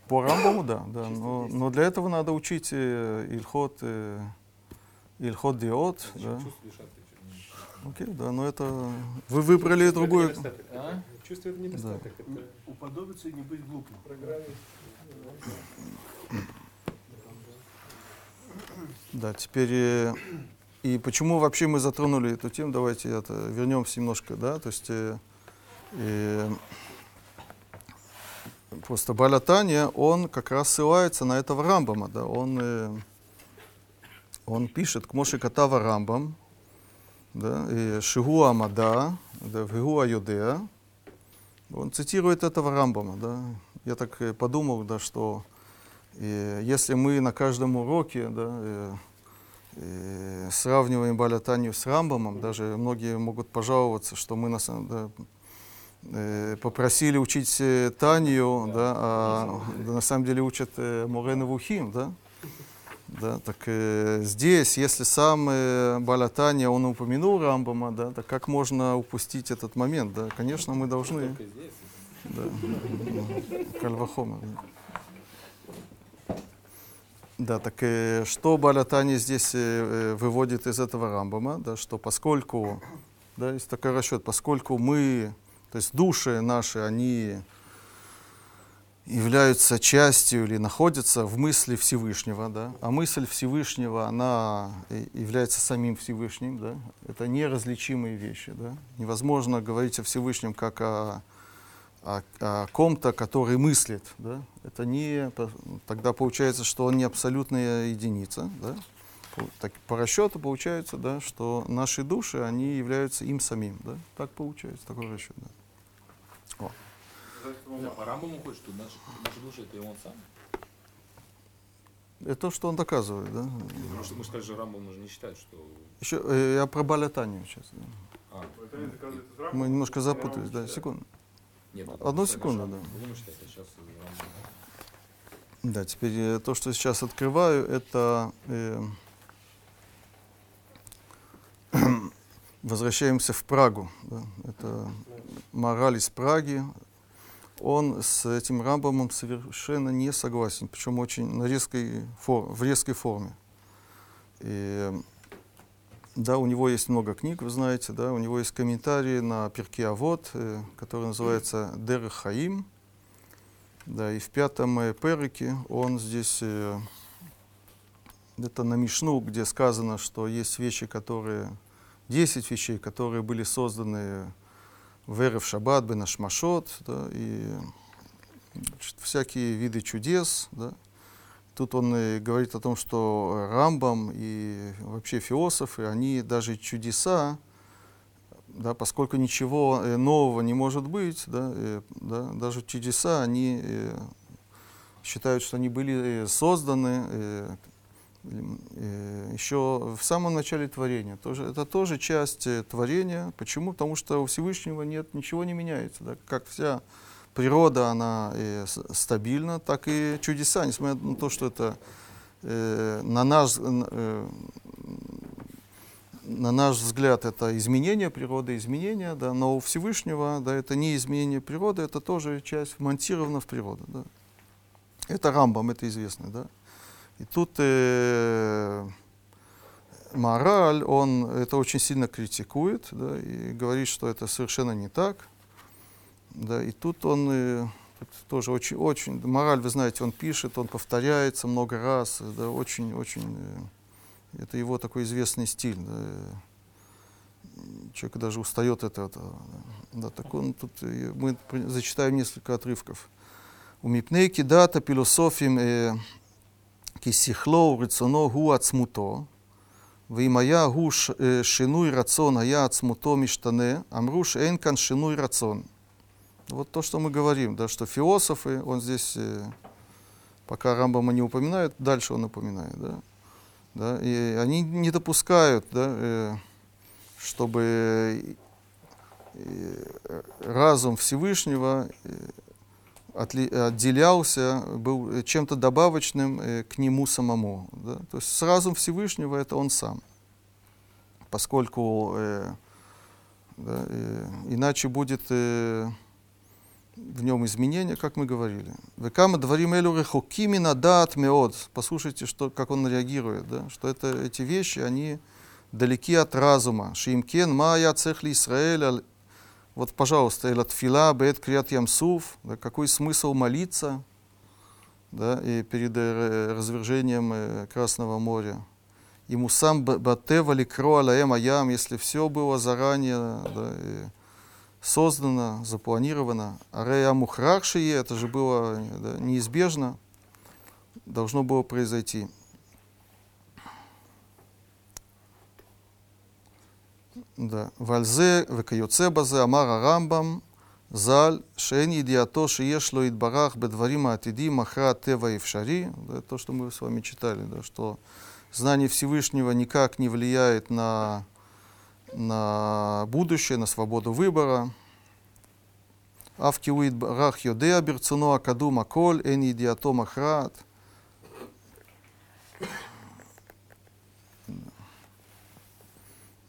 по Рамбаму, да, да, но, но для этого надо учить э, Ильхот, э, Ильхот Диот, да, окей, да, но это вы выбрали другую, А? Чувство это недостаток. Это... Уподобиться и не быть глупым. Да, теперь э, и почему вообще мы затронули эту тему? Давайте это вернемся немножко, да, то есть э, э, просто Балятания, он как раз ссылается на этого Рамбама, да, он он пишет к Моше Катава Рамбам, да, и Шигу Амада, да, Вгу Аюдеа, он цитирует этого Рамбама, да. Я так подумал, да, что и если мы на каждом уроке да, э, э, сравниваем Балятанию с Рамбамом, даже многие могут пожаловаться, что мы на самом да, э, попросили учить э, Танию, да, а да, на самом деле учат э, Морена Вухим, да. Да, так э, здесь, если сам э, Балятания, он упомянул Рамбама, да, так как можно упустить этот момент? Да? Конечно, мы должны. Да. Кальвахома. Да. да, так э, что Балятани здесь э, э, выводит из этого Рамбама, да, что поскольку, да, есть такой расчет, поскольку мы, то есть души наши, они являются частью или находятся в мысли Всевышнего, да, а мысль Всевышнего, она является самим Всевышним, да, это неразличимые вещи, да, невозможно говорить о Всевышнем как о, о, о ком-то, который мыслит, да, это не, тогда получается, что он не абсолютная единица, да, по, так, по расчету получается, да, что наши души, они являются им самим, да, так получается, такой расчет, да. Да, по Рамбаму хочет, что наш, души это и он сам. Это то, что он доказывает, да. Потому что мы сказали, что Рамбам уже не считает, что... Еще э, я про Балятанию сейчас. да. А, Мы немножко запутались, да, секунду. нет, Одну секунду, да. Считать, а сейчас. Да, теперь э, то, что сейчас открываю, это э, [clears throat] возвращаемся в Прагу. да. Это мораль из Праги. Он с этим Рамбамом совершенно не согласен, причем очень на резкой фор- в резкой форме. И, да, у него есть много книг, вы знаете, да, у него есть комментарии на Перке Авод, э, который называется Дер Хаим. Да, и в пятом э, перике он здесь, э, это на Мишну, где сказано, что есть вещи, которые, 10 вещей, которые были созданы в Эрев Шаббат, Бен да, и значит, всякие виды чудес. Да. Тут он э, говорит о том, что Рамбам и вообще философы, они даже чудеса, да, поскольку ничего э, нового не может быть, да, э, да, даже чудеса, они э, считают, что они были созданы еще в самом начале творения. Тоже, это тоже часть э, творения. Почему? Потому что у Всевышнего нет, ничего не меняется. Да? Как вся природа, она э, стабильна, так и чудеса, несмотря на то, что это э, на наш э, на наш взгляд, это изменение природы, изменение, да, но у Всевышнего, да, это не изменение природы, это тоже часть вмонтирована в природу, да. Это Рамбам, это известно, да. И тут э, мораль, он это очень сильно критикует, да, и говорит, что это совершенно не так, да, и тут он э, тут тоже очень, очень, мораль, вы знаете, он пишет, он повторяется много раз, да, очень, очень э, это его такой известный стиль. Да. Человек даже устает от этого. Да. Да, так он тут, э, мы зачитаем несколько отрывков. У мипнейки дата философим э, кисихло рецоно гу ацмуто, ואם היה הוא ש, אה, שינוי רצון, היה עצמותו משתנה, אמרו שאין כאן שינוי רצון. Вот то, что мы говорим, да, что философы, он здесь, э, пока Рамбама не упоминает, дальше он упоминает, да, да, и они не допускают, да, э, чтобы э, разум Всевышнего э, отли- отделялся, был э, чем-то добавочным э, к нему самому. Да? То есть разум Всевышнего это он сам, поскольку э, да, э, иначе будет э, в нем изменения, как мы говорили. Векама дворим элю рехокими надат меод. Послушайте, что, как он реагирует, да? что это, эти вещи, они далеки от разума. Шимкен ма я цехли Израиль, аль- вот, пожалуйста, эль тфила бет криат ямсуф, да, какой смысл молиться да, и перед э, развержением э, Красного моря. Ему сам батева ликро алаэм аям, если все было заранее да, и создано, запланировано. Арея мухрахшие, это же было да, неизбежно, должно было произойти. Да. Вальзе וכיוצא בזה אמר הרמב"ם ז"ל שאין ידיעתו שיש לו יתברך בדברים העתידים אחרי הטבע האפשרי. Да, то, что мы с вами читали, да, что знание Всевышнего никак не влияет на, на будущее, на свободу выбора. אף כי הוא יתברך יודע ברצונו הקדום הכל, אין ידיעתו מכרעת.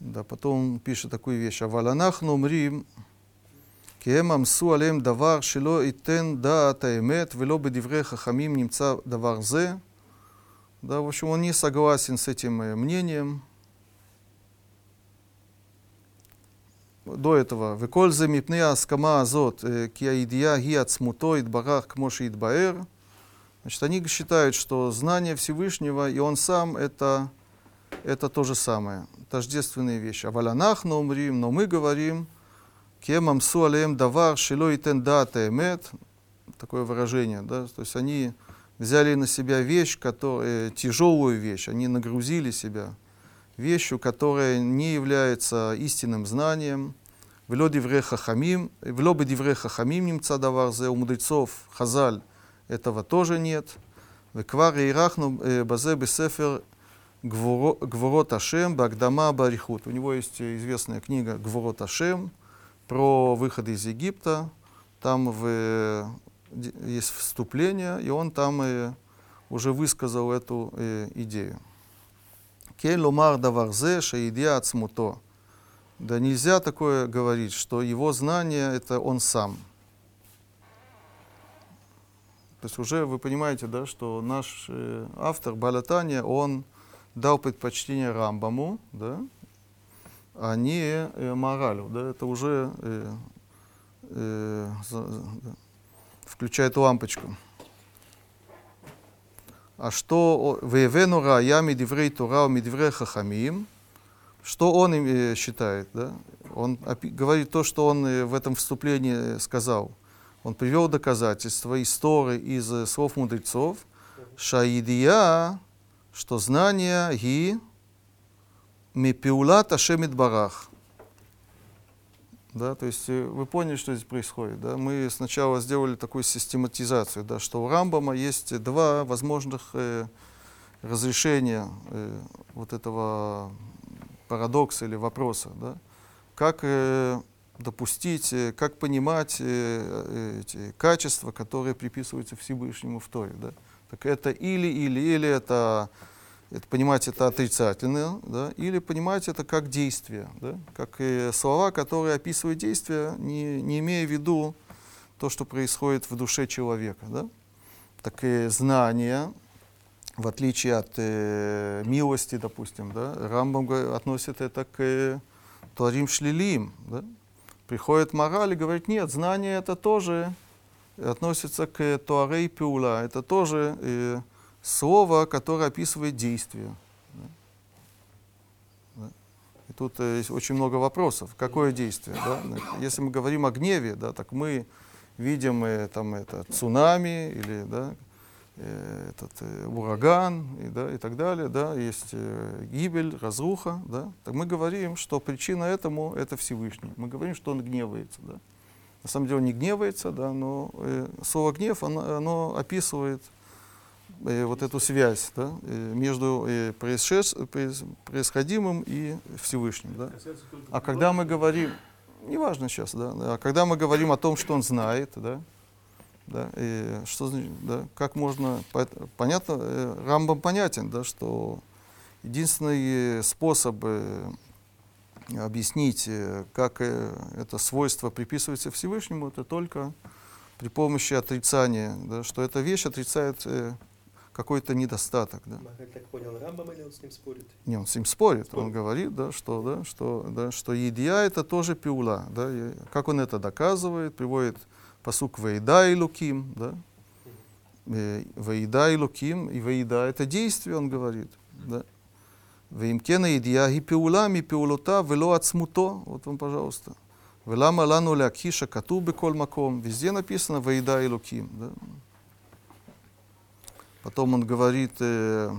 Да, потом он пишет такую вещь. «Аваланахну мрим, кем амсу алем давар шило и тен да таэмет, вело бедивре хахамим немца давар зе». Да, в общем, он не согласен с этим э, мнением. До этого. «Веколь зе мипне аскама азот, э, кия идия ги ацмуто идбарах кмоши идбаэр». Значит, они считают, что знание Всевышнего и он сам – это это то же самое, тождественные вещи. Авалянах но умрим, но мы говорим, кем амсу алеем давар шило и тендата эмет, такое выражение, да, то есть они взяли на себя вещь, которая, э, тяжелую вещь, они нагрузили себя вещью, которая не является истинным знанием. В лёбе дивре хамим немца давар даварзе, у мудрецов хазаль этого тоже нет. В кваре ирахну э, базе бесефер Гворот Ашем Багдама Барихут. У него есть известная книга Гворот Ашем про выход из Египта. Там в, э, есть вступление, и он там и уже высказал эту э, идею. Кель лумар даварзе шаидия ацмуто. Да нельзя такое говорить, что его знание — это он сам. То есть уже вы понимаете, да, что наш э, автор Балатания он дал предпочтение Рамбаму, да, а не э, моралю. Да, это уже э, э, за, да, включает лампочку. А что «Веевену рая мидиврей Тора мидиврей хахамим» Что он э, считает? Да? Он говорит то, что он э, в этом вступлении сказал. Он привел доказательства из Торы, из э, слов мудрецов, шаидия, что знание ги мипиулат ашемит барах. Да, то есть вы поняли, что здесь происходит. Да? Мы сначала сделали такую систематизацию, да, что у Рамбама есть два возможных э, разрешения э, вот этого парадокса или вопроса. Да? Как э, допустить, э, как понимать э, э, эти качества, которые приписываются Всевышнему в Торе. Да? Так это или, или, или это, это понимать это отрицательно, да? или понимать это как действие, да? как э, слова, которые описывают действия, не, не имея в виду то, что происходит в душе человека. Да? Так и знания, в отличие от э, милости, допустим, да, Рамбам относит это к э, Шлилим. Да? Приходит мораль и говорит, нет, знание это тоже относится к Туарей Пиула, это тоже э, слово, которое описывает действие. Да? И тут э, очень много вопросов. Какое действие? Да? Если мы говорим о гневе, да, так мы видим э, там, это, цунами или да, Э, этот э, ураган и, да, и так далее, да, есть э, гибель, разруха, да, так мы говорим, что причина этому это Всевышний. Мы говорим, что он гневается, да. На самом деле он не гневается, да, но э, слово гнев, оно, оно описывает э, вот эту связь да, э, между э, происшед... происходимым и Всевышним. Да. А когда мы говорим, неважно сейчас, да, а когда мы говорим о том, что он знает, да, да, и что значит, да, как можно, понятно, э, Рамбам понятен, да, что единственный способ э, объяснить, э, как это свойство приписывается Всевышнему, это только при помощи отрицания, да, что эта вещь отрицает какой-то недостаток. Да. Махаль так понял Рамбам или он с ним спорит? Не, он с ним спорит. спорит. Он говорит, да, что, да, что, да, что едия это тоже пиула. Да, и как он это доказывает, приводит посук «Вейда и луким», да? «Вейда и луким», и «Вейда» — это действие, он говорит, да? Вимкена идея гипеула мипеулота вело отсмуто, Вот вам, пожалуйста. Велама лану лякиша катубы колмаком. Везде написано «Ваида и луким». Да? Потом он говорит, э,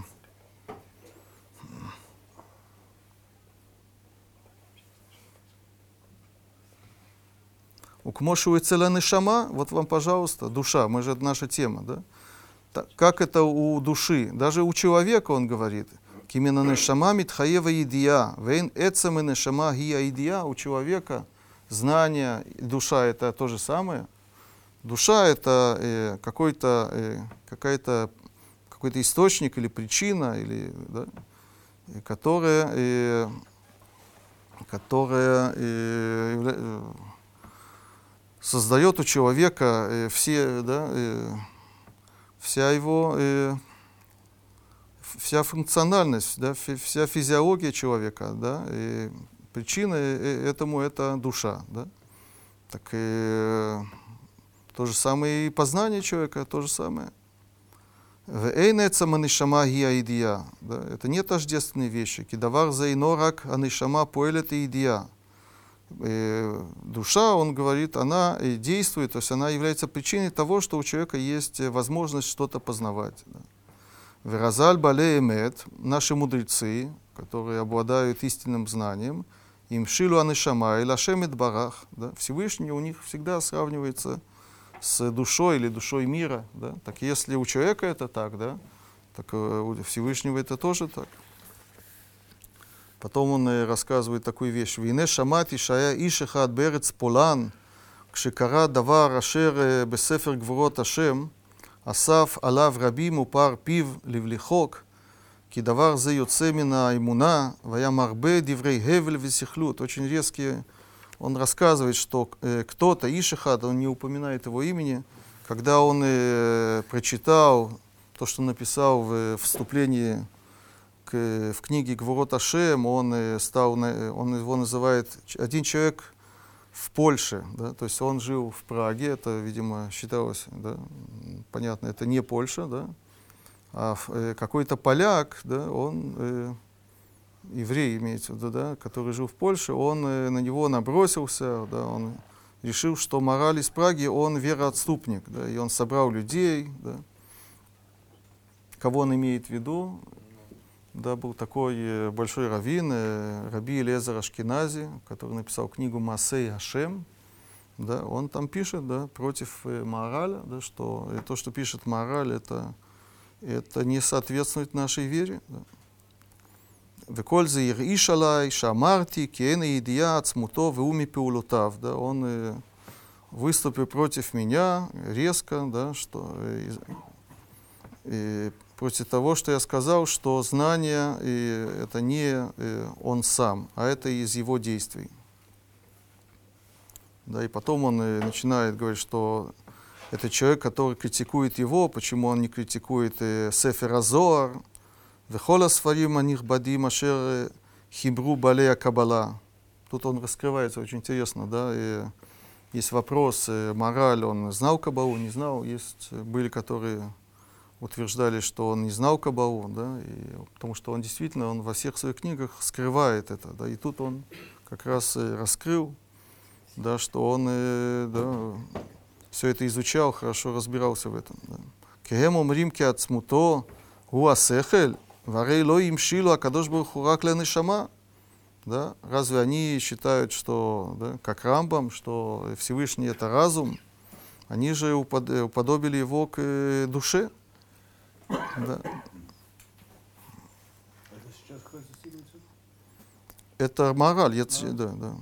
Укмошу и целанышама, вот вам, пожалуйста, душа, мы же это наша тема, да? Так, как это у души? Даже у человека, он говорит – Кимина нешама митхаева идия, вейн эцем и нешама гия идия. У человека знание, душа это то же самое. Душа это э, какой-то, э, какая-то, какой-то источник или причина, или, да, которая, э, которая э, создает у человека э, все, да, э, вся его, э, вся функциональность, да, вся физиология человека, да, и причина э- этому это душа, да. Так и то же самое и познание человека, то же самое. Эйнеца манишама идия. Да, это не тождественные вещи. Кидавар зайнорак анишама поэлет и идия. Э, Душа, он говорит, она действует, то есть она является причиной того, что у человека есть э, возможность что-то познавать. да. Веразаль Балеемет наши мудрецы, которые обладают истинным знанием, им Шилу Анышама и Лашемет Барах, да, Всевышний у них всегда сравнивается с душой или душой мира. Да? Так если у человека это так, да, так э, у Всевышнего это тоже так. Потом он э, рассказывает такую вещь. Вине шамати шая ишиха от берец полан, кшикара дава рашер э, бесефер гвурот ашем, אסף עליו רבים ופער פיו לבליחוק, כי דבר זה יוצא מן האמונה, והיה מרבה דברי הבל וסכלות. Очень резкие он рассказывает, что э, кто-то, Ишихад, он не упоминает его имени, когда он э, прочитал то, что написал в э, вступлении к, в книге Гворот Ашем, он, э, стал, на- он его называет ч- один человек в Польше, да, то есть он жил в Праге, это, видимо, считалось, да, понятно, это не Польша, да, а э, какой-то поляк, да, он э, еврей имеется в виду, да, который жил в Польше, он э, на него набросился, да, он решил, что мораль из Праги, он вероотступник, да, и он собрал людей, да. Кого он имеет в виду? Да, был такой э, большой раввин, э, Раби Элезер Ашкенази, который написал книгу Масей Ашем, да, он там пишет, да, против э, Маораля, да, что э, то, что пишет Маораль, это, это не соответствует нашей вере. Да. וכל זה הרעיש עליי שאמרתי כי אין הידיעה עצמותו והוא מפעולותיו. Да, он э, выступил против меня резко, да, что, э, из- э, после того, что я сказал, что знание и это не э, он сам, а это из его действий. Да, и потом он э, начинает говорить, что это человек, который критикует его, почему он не критикует э, Сефера Зоар, Вехола Сварим Аних Бадим Ашер Хибру Балея а Кабала. Тут он раскрывается очень интересно, да, и есть вопрос, мораль, он знал Кабалу, не знал, есть, были, которые утверждали, что он не знал Кабалу, да, и, потому что он действительно он во всех своих книгах скрывает это, да, и тут он как раз и раскрыл, да, что он э, да, все это изучал, хорошо разбирался в этом. Да. Кехему мримки от смуто уасехель, варей ло им шилу акадош бархурак шама. Да? Разве они считают, что, да, как Рамбам, что Всевышний это разум? Они же э, уподобили его к э, душе, да. Это сейчас? Это мораль, я ц- да, да.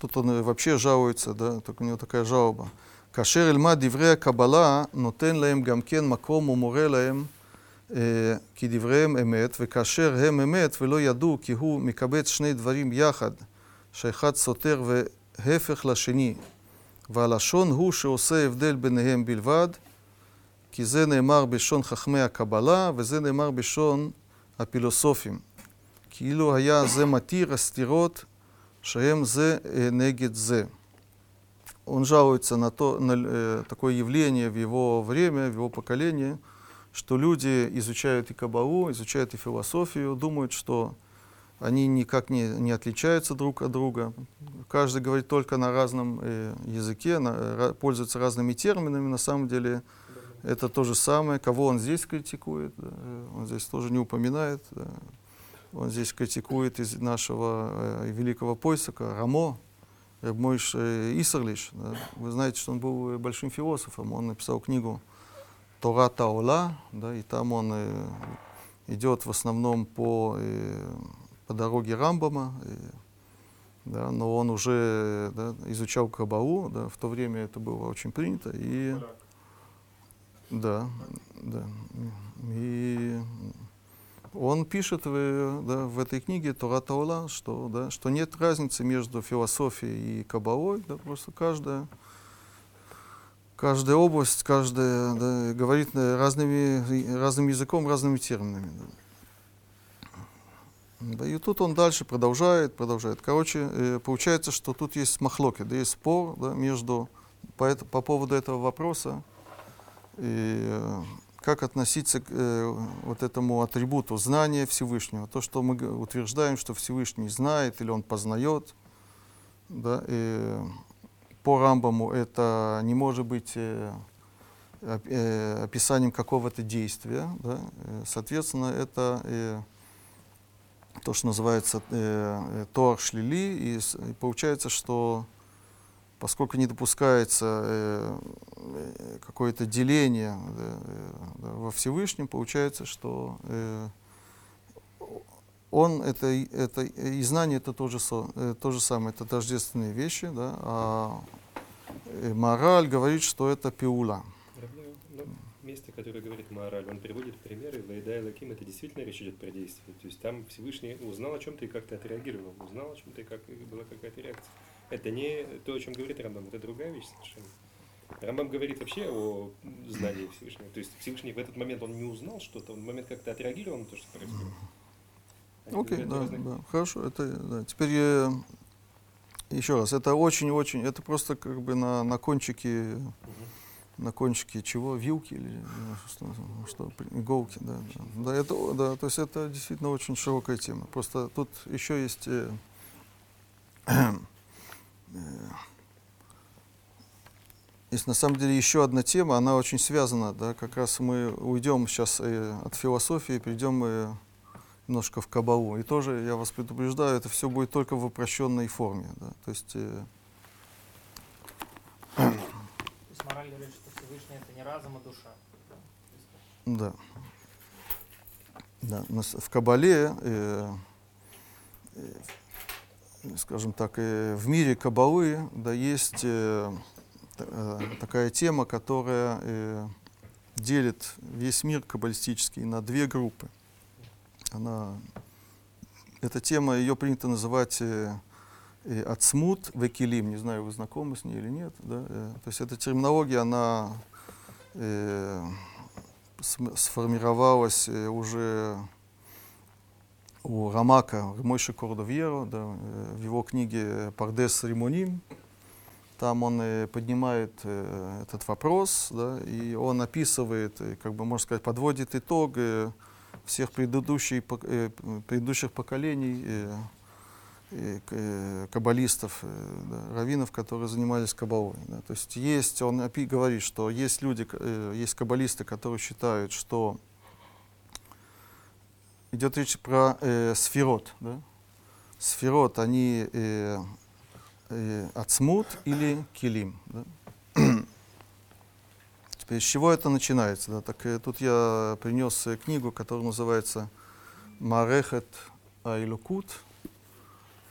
Тут он э, вообще жалуется, да, только у него такая жалоба. כאשר אלמד דברי הקבלה, נותן להם גם כן מקום ומורה להם אה, כי דבריהם אמת, וכאשר הם אמת ולא ידעו כי הוא מקבץ שני דברים יחד, שאחד סותר והפך לשני, והלשון הוא שעושה הבדל ביניהם בלבד, כי זה נאמר בשון חכמי הקבלה, וזה נאמר בשון הפילוסופים. כאילו היה זה מתיר הסתירות שהם זה אה, נגד זה. Он жалуется на, то, на э, такое явление в его время, в его поколении, что люди изучают и кабалу, изучают и философию, думают, что они никак не, не отличаются друг от друга. Каждый говорит только на разном э, языке, на, ра- пользуется разными терминами. На самом деле это то же самое. Кого он здесь критикует, да, э, он здесь тоже не упоминает. да. Он здесь критикует из нашего э, великого поисака Рамо, Мойш Исерлиш. да. Вы знаете, что он был э, большим философом. Он написал книгу Тора Таола, да, и там он э, идет в основном по, э, по дороге Рамбама, э, да, но он уже да, изучал Кабалу, да, в то время это было очень принято, и Да, да. И он пишет в, да, в этой книге Тора Таула, что, да, что нет разницы между философией и кабалой, да, просто каждая, каждая область, каждая да, говорит на разными, разным языком, разными терминами. Да. Да, и тут он дальше продолжает, продолжает. Короче, э, получается, что тут есть махлоки, да, есть спор да, между, по, это, по поводу этого вопроса, и, э, как относиться к э, вот этому атрибуту знания Всевышнего. То, что мы утверждаем, что Всевышний знает или он познает. Да, и по Рамбаму это не может быть э, э, описанием какого-то действия. Да. Э, Соответственно, это э, то, что называется э, э, Тор Шлили, и, и получается, что поскольку не допускается э, э, какое-то деление э, во Всевышнем, получается, что он это, это и знание это то же, со- э, то же самое, это тождественные вещи, да, а мораль говорит, что это пиула. На месте, которое говорит Маораль, он приводит примеры, Вайда и Лаким, это действительно речь идет про действие. То есть там Всевышний узнал о чем-то и как-то отреагировал, узнал о чем-то и как была какая-то реакция. Это не то, о чем говорит Рамбам, это другая вещь совершенно. Рамбам говорит вообще о знании Всевышнего. То есть Всевышний в этот момент он не узнал что-то, он в момент как-то отреагировал на то, что происходит. Они Окей, говорят да, разные- да, хорошо. Это, да. Теперь э, еще раз, это очень-очень, это просто как бы на, на кончике, Мгм. на кончике чего, вилки или что, что, иголки, да, да. Да, это, да, то есть это действительно очень широкая тема. Просто тут еще есть э, [clears throat] есть на самом деле еще одна тема, она очень связана, да, как раз мы уйдем сейчас э, от философии, перейдем э, немножко в кабалу. И тоже, я вас предупреждаю, это все будет только в упрощенной форме. Да? То есть, э, То есть мораль говорит, что Всевышний это не разум, а душа. да. Да, в кабале, э, э, скажем так, в мире кабалы, да, есть э, э, такая тема, которая э, делит весь мир каббалистический на две группы. Она, эта тема, ее принято называть ацмут векилим. Не знаю, вы знакомы с ней или нет. Да? То есть эта терминология, она э, сформировалась уже у Рамака, Мойши Кордовьеро, да, в его книге «Пардес Римоним». Там он поднимает этот вопрос, да, и он описывает, как бы, можно сказать, подводит итог э, всех предыдущих, э, предыдущих поколений э, каббалистов, да, раввинов, которые занимались каббалой. Да. То есть есть, он говорит, что есть люди, есть каббалисты, которые считают, что идет речь про э, сферот. Да? Сферот, они э, э, ацмут или килим. Да? [clears throat] Теперь, с чего это начинается? Да? Так, э, тут я принес э, книгу, которая называется Марехет Айлукут,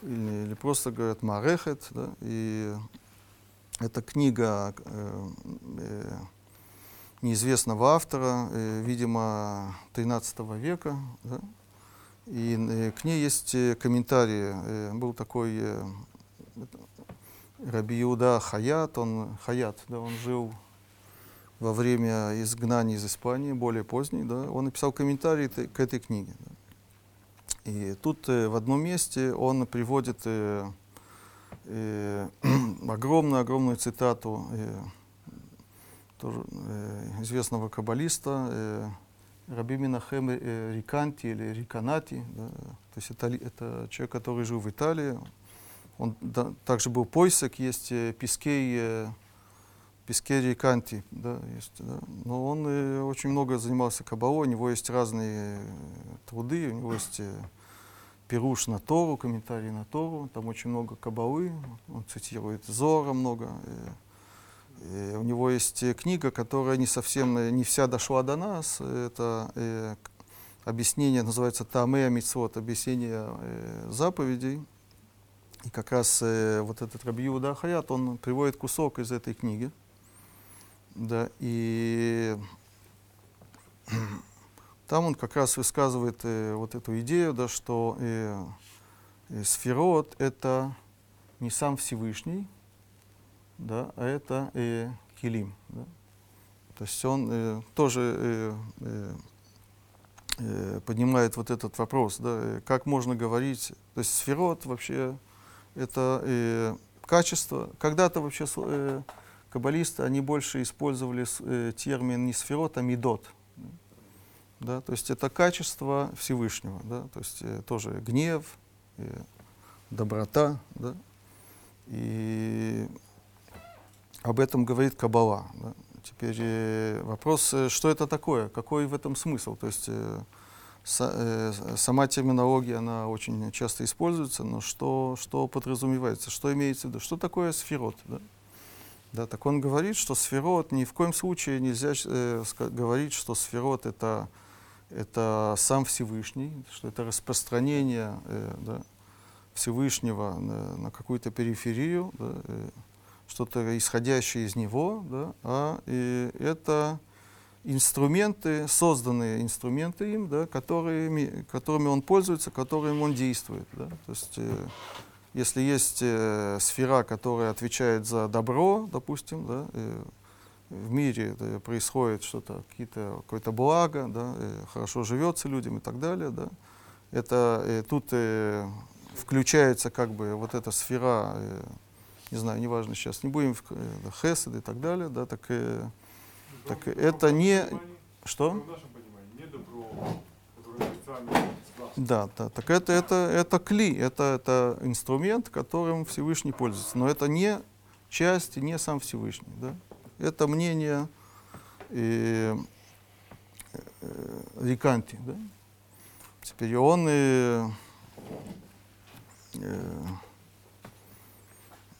или, или просто говорят Марехет. Да? И это книга э, э, неизвестного автора, э, видимо, 13 века. Да? И э, к ней есть э, комментарии. Э, был такой э, это, Раби Иуда Хаят, он, Хаят, да, он жил во время изгнания из Испании, более поздний, да, он написал комментарий т- к этой книге. да. И тут э, в одном месте он приводит э, э, [clears throat] огромную-огромную цитату э, тоже, э, известного каббалиста э, Раби Минахем э, Риканти или Риканати. да. То есть это, это человек, который жил в Италии. Он да, также был Пойсек, есть э, Пискей, э, Пискей Риканти. Да, есть, да. Но он э, очень много занимался кабалой, у него есть разные э, труды, у него есть э, Пируш на Тору, комментарий на Тору, там очень много кабалы, он цитирует Зора много. Э, У него есть э, книга, которая не совсем, э, не вся дошла до нас. Это э, объяснение, называется Тамея Мицвод, объяснение э, заповедей. И как раз э, вот этот Раби Иуда Хаят, он приводит кусок из этой книги. Да, и [clears throat] Там он как раз высказывает э, вот эту идею, да, что э, э, сферот — это не сам Всевышний, да, а это э, Килим. Да. То есть он э, тоже э, э, э, поднимает вот этот вопрос, да, э, как можно говорить, то есть сферот вообще это э, качество. Когда-то вообще э, каббалисты, они больше использовали э, термин не сферот, а медот. Да, то есть это качество Всевышнего, да, то есть э, тоже гнев, э, доброта, да, и об этом говорит Кабала. Да. Теперь э, вопрос, э, что это такое, какой в этом смысл, то есть э, са- сама терминология, она очень часто используется, но что, что подразумевается, что имеется в виду, что такое сферот, да? Да, так он говорит, что сферот ни в коем случае нельзя э, говорить, что сферот это, это сам Всевышний, что это распространение э, да, Всевышнего на, на какую-то периферию, да, э, что-то исходящее из него, да, а э, это инструменты, созданные инструменты им, да, которыми, которыми он пользуется, которыми он действует. Да. То есть, э, если есть э, сфера, которая отвечает за добро, допустим, да, э, в мире да, происходит что-то, какие-то, какое-то благо, да, э, хорошо живется людям и так далее, да, это э, тут э, включается как бы вот эта сфера, э, не знаю, неважно сейчас, не будем в э, хесед и так далее, да, так, э, так это не... Что? Да, да, так это, это, это кли, это, это инструмент, которым Всевышний пользуется. Но это не часть и не сам Всевышний. Да? Это мнение э, э, Риканти. Да? Теперь он э, э,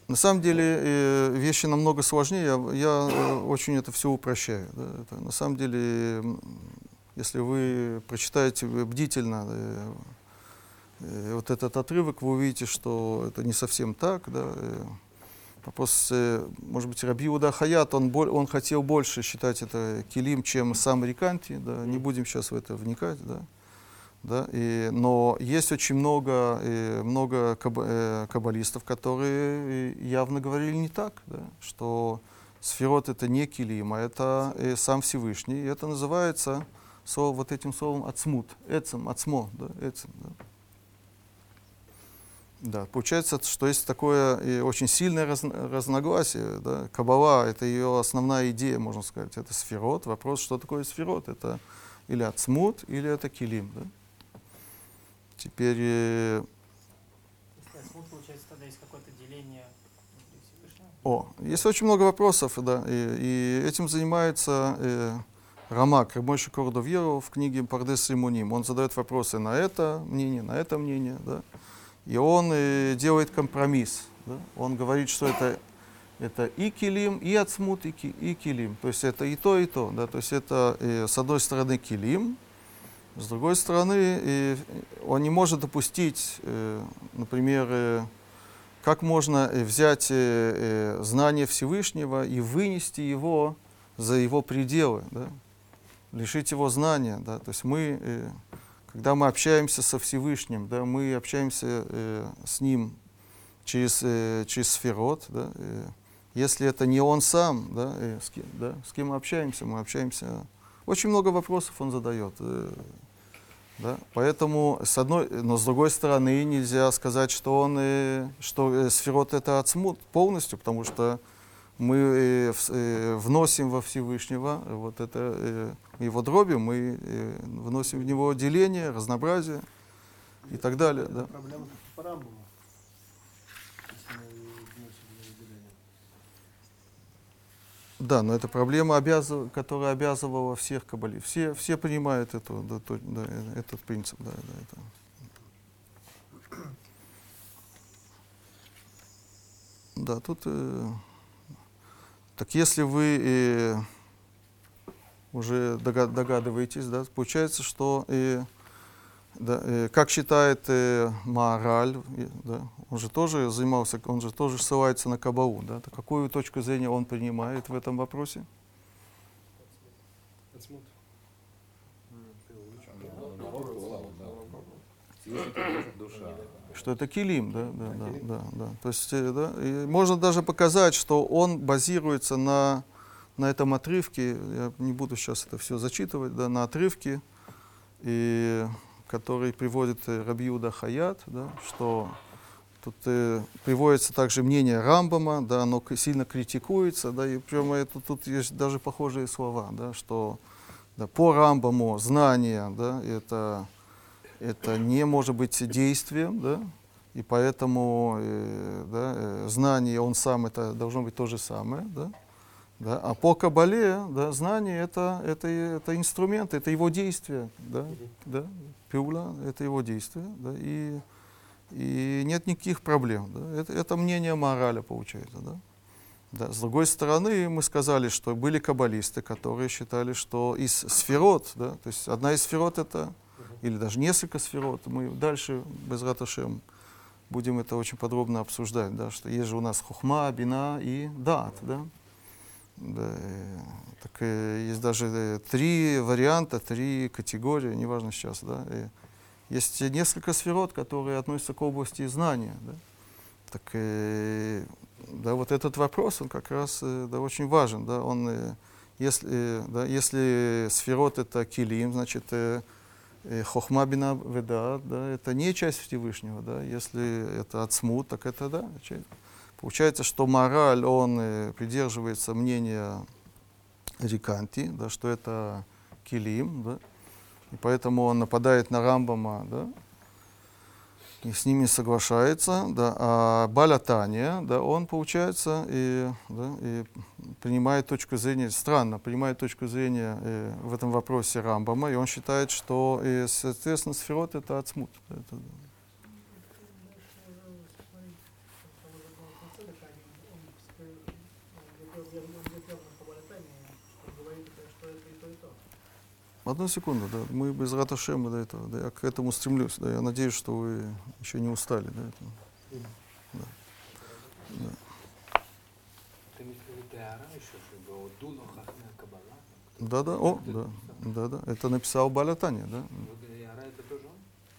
на самом деле э, вещи намного сложнее. Я, я, э, очень это все упрощаю. Да? Это, на самом деле если вы прочитаете бдительно э, э, вот этот отрывок, вы увидите, что это не совсем так. Да? Вопрос, может быть, Раби Уда Хаят, он, он хотел больше считать это килим, чем сам Риканти. Да? Не будем сейчас в это вникать. Да? Да? И, но есть очень много, много каб- э, каббалистов, которые явно говорили не так, да? что сферот это не килим, а это э, сам Всевышний. И это называется слово, вот этим словом ацмут, эцем, ацмо, да, эцем, да. Да, получается, что есть такое э, очень сильное разно- разногласие. Да. Кабала — это ее основная идея, можно сказать. Это сферот. Вопрос, что такое сферот? Это или ацмут, или это килим. Да. Теперь, э, получается, тогда есть какое-то деление о, есть очень много вопросов, да, и, и этим занимается э, Рамак, Рабойши Кордовьеру в книге Пардес Имуним. Он задает вопросы на это мнение, на это мнение, да, и он э, делает компромисс. Да. Он говорит, что это, это и килим, и ацмут, и, ки- и килим. То есть это и то, и то. Да. То есть это э, с одной стороны килим, с другой стороны э, он не может допустить, э, например, э, как можно э, взять знание Всевышнего и вынести его за его пределы, да? лишить его знания. Да? То есть мы, когда мы общаемся со Всевышним, да, мы общаемся с Ним через, через сферот. Да? если это не Он сам, да, с, кем, да, с кем мы общаемся, мы общаемся... Очень много вопросов он задает. Да? Поэтому, с одной, но с другой стороны, нельзя сказать, что он, э, что э, сферот это отсмут полностью, потому что мы э, э, вносим во Всевышнего вот это его дроби, мы вносим в него деление, разнообразие и так далее. Да. проблема только по Рамбаму. Если мы вносим в него деление. Да, но это проблема, обязыв... которая обязывала всех кабали. Все, все понимают эту, да, то- да, этот принцип. Да, да, это. Да, тут... э, Так если вы э, уже дога- догадываетесь, да, получается, что э, да, э, как считает э, Маораль, э, да, он же тоже занимался, он же тоже ссылается на Кабалу, да, то какую точку зрения он принимает в этом вопросе? Что это килим, да, да, да, да, да. То есть, э, да, и можно даже показать, что он базируется на, на этом отрывке, я не буду сейчас это все зачитывать, да, на отрывке, и, который приводит э, Рабиуда Хаят, да, что тут э, приводится также мнение Рамбама, да, оно сильно критикуется, да, и прямо это, тут есть даже похожие слова, да, что да, по Рамбаму знание, да, это это не может быть действием, да, и поэтому э, да, э, знание, он сам, это должно быть то же самое, да, да, а по Кабале, да, знание это, это, это инструмент, это его действие, да, да, пиула, это его действие, да, и, и нет никаких проблем, да, это, это мнение мораля получается, да. Да. С другой стороны, мы сказали, что были каббалисты, которые считали, что из сферот, да, то есть одна из сферот это или даже несколько сферот. Мы дальше, без раташем, будем это очень подробно обсуждать, да, что есть же у нас хухма, бина и дат, да. Так э, есть даже э, три варианта, три категории, неважно сейчас, да. есть несколько сферот, которые относятся к области знания, да. Так, э, да, вот этот вопрос, он как раз да, очень важен, да, он, если, да, если сферот это килим, значит, э, э, хохма бина веда, да, это не часть Всевышнего, да, если это отсмут, так это да. часть. Получается, что мораль, он э, придерживается мнения Риканти, да, что это килим, да, и поэтому он нападает на Рамбама, да, и с ними соглашается, да, а Балятания, да, он, получается, и, да, и принимает точку зрения, странно, принимает точку зрения э, в этом вопросе Рамбама, и он считает, что, э, соответственно, сферот это отсмут. Это, Одну секунду, да, мы без раташема до этого, да, я к этому стремлюсь, да, я надеюсь, что вы еще не устали, да, это. Ты имеешь в виду Теара еще, чтобы от Дуно Хахме Каббала? Да, да, о, да, да, да, это написал Балятания, да.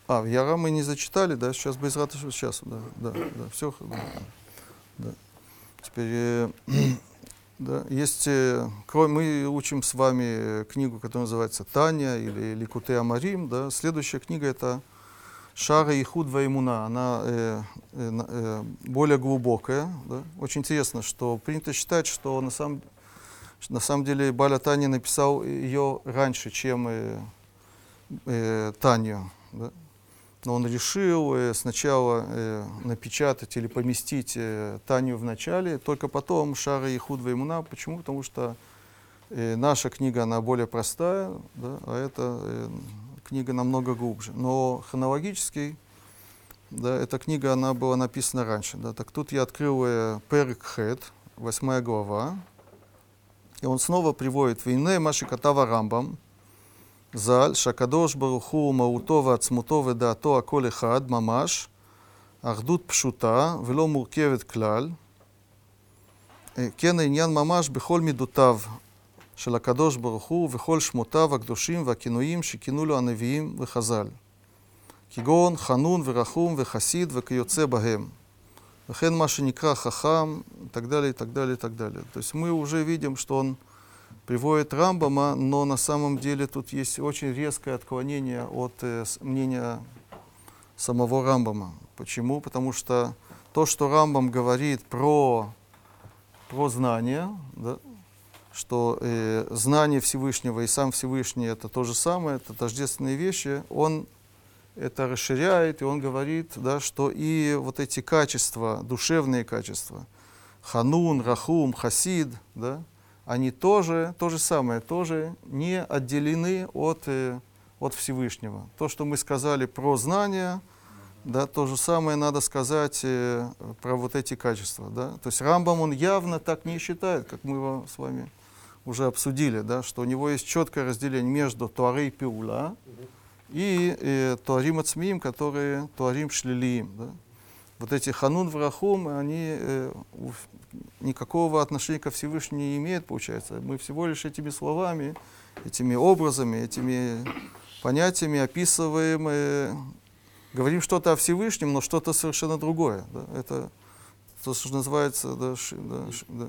А, в Яра мы не зачитали, да, сейчас без раташема, сейчас, да, да, да, все, да, да. Теперь, э, да, есть, э, кроме, мы учим с вами э, книгу, которая называется Таня или Ликуте Амарим, да, следующая книга это Шара и Худва Имуна, она э, э, э, более глубокая, да. Очень интересно, что принято считать, что на самом, на самом деле Баля Таня написал ее раньше, чем э, э, Таню, да. Но он решил э, сначала э, напечатать или поместить э, Таню в начале, только потом Шара и Худва Имуна. Почему? Потому что наша книга, она более простая, да, а эта книга намного глубже. Но хронологически, да, эта книга, она была написана раньше. Да. Так тут я открыл Перек Хет, восьмая глава, и он снова приводит «Вейне Маши Катава Рамбам», ז"ל, שהקדוש ברוך הוא מהותו ועצמותו ודעתו הכל אחד, ממש, אחדות פשוטה ולא מורכבת כלל. אה, כן העניין ממש בכל מידותיו של הקדוש ברוך הוא ובכל שמותיו הקדושים והכינויים שכינו לו הנביאים וחז"ל. כגון חנון ורחום וחסיד וכיוצא בהם. וכן מה שנקרא חכם, и так далее, и так далее, и так далее. То есть мы уже видим, что он Приводит Рамбама, но на самом деле тут есть очень резкое отклонение от э, мнения самого Рамбама. Почему? Потому что то, что Рамбам говорит про, про знание, да, что э, знание Всевышнего и сам Всевышний это то же самое, это тождественные вещи, он это расширяет, и он говорит, да, что и вот эти качества, душевные качества, ханун, рахум, хасид, да, они тоже то же самое, тоже не отделены от, э, от Всевышнего. То, что мы сказали про знания, да, то же самое надо сказать э, про вот эти качества. Да. То есть Рамбам, он явно так не считает, как мы его с вами уже обсудили, да, что у него есть четкое разделение между Туарей Пиула и э, Туарим Ацмиим, которые Туарим Шлилиим. Да. вот эти ханун врахум, они э, никакого отношения ко Всевышнему не имеют, получается. Мы всего лишь этими словами, этими образами, этими понятиями описываем, э, говорим что-то о Всевышнем, но что-то совершенно другое. Да? Это то, что называется, да, ши- да, ши- да.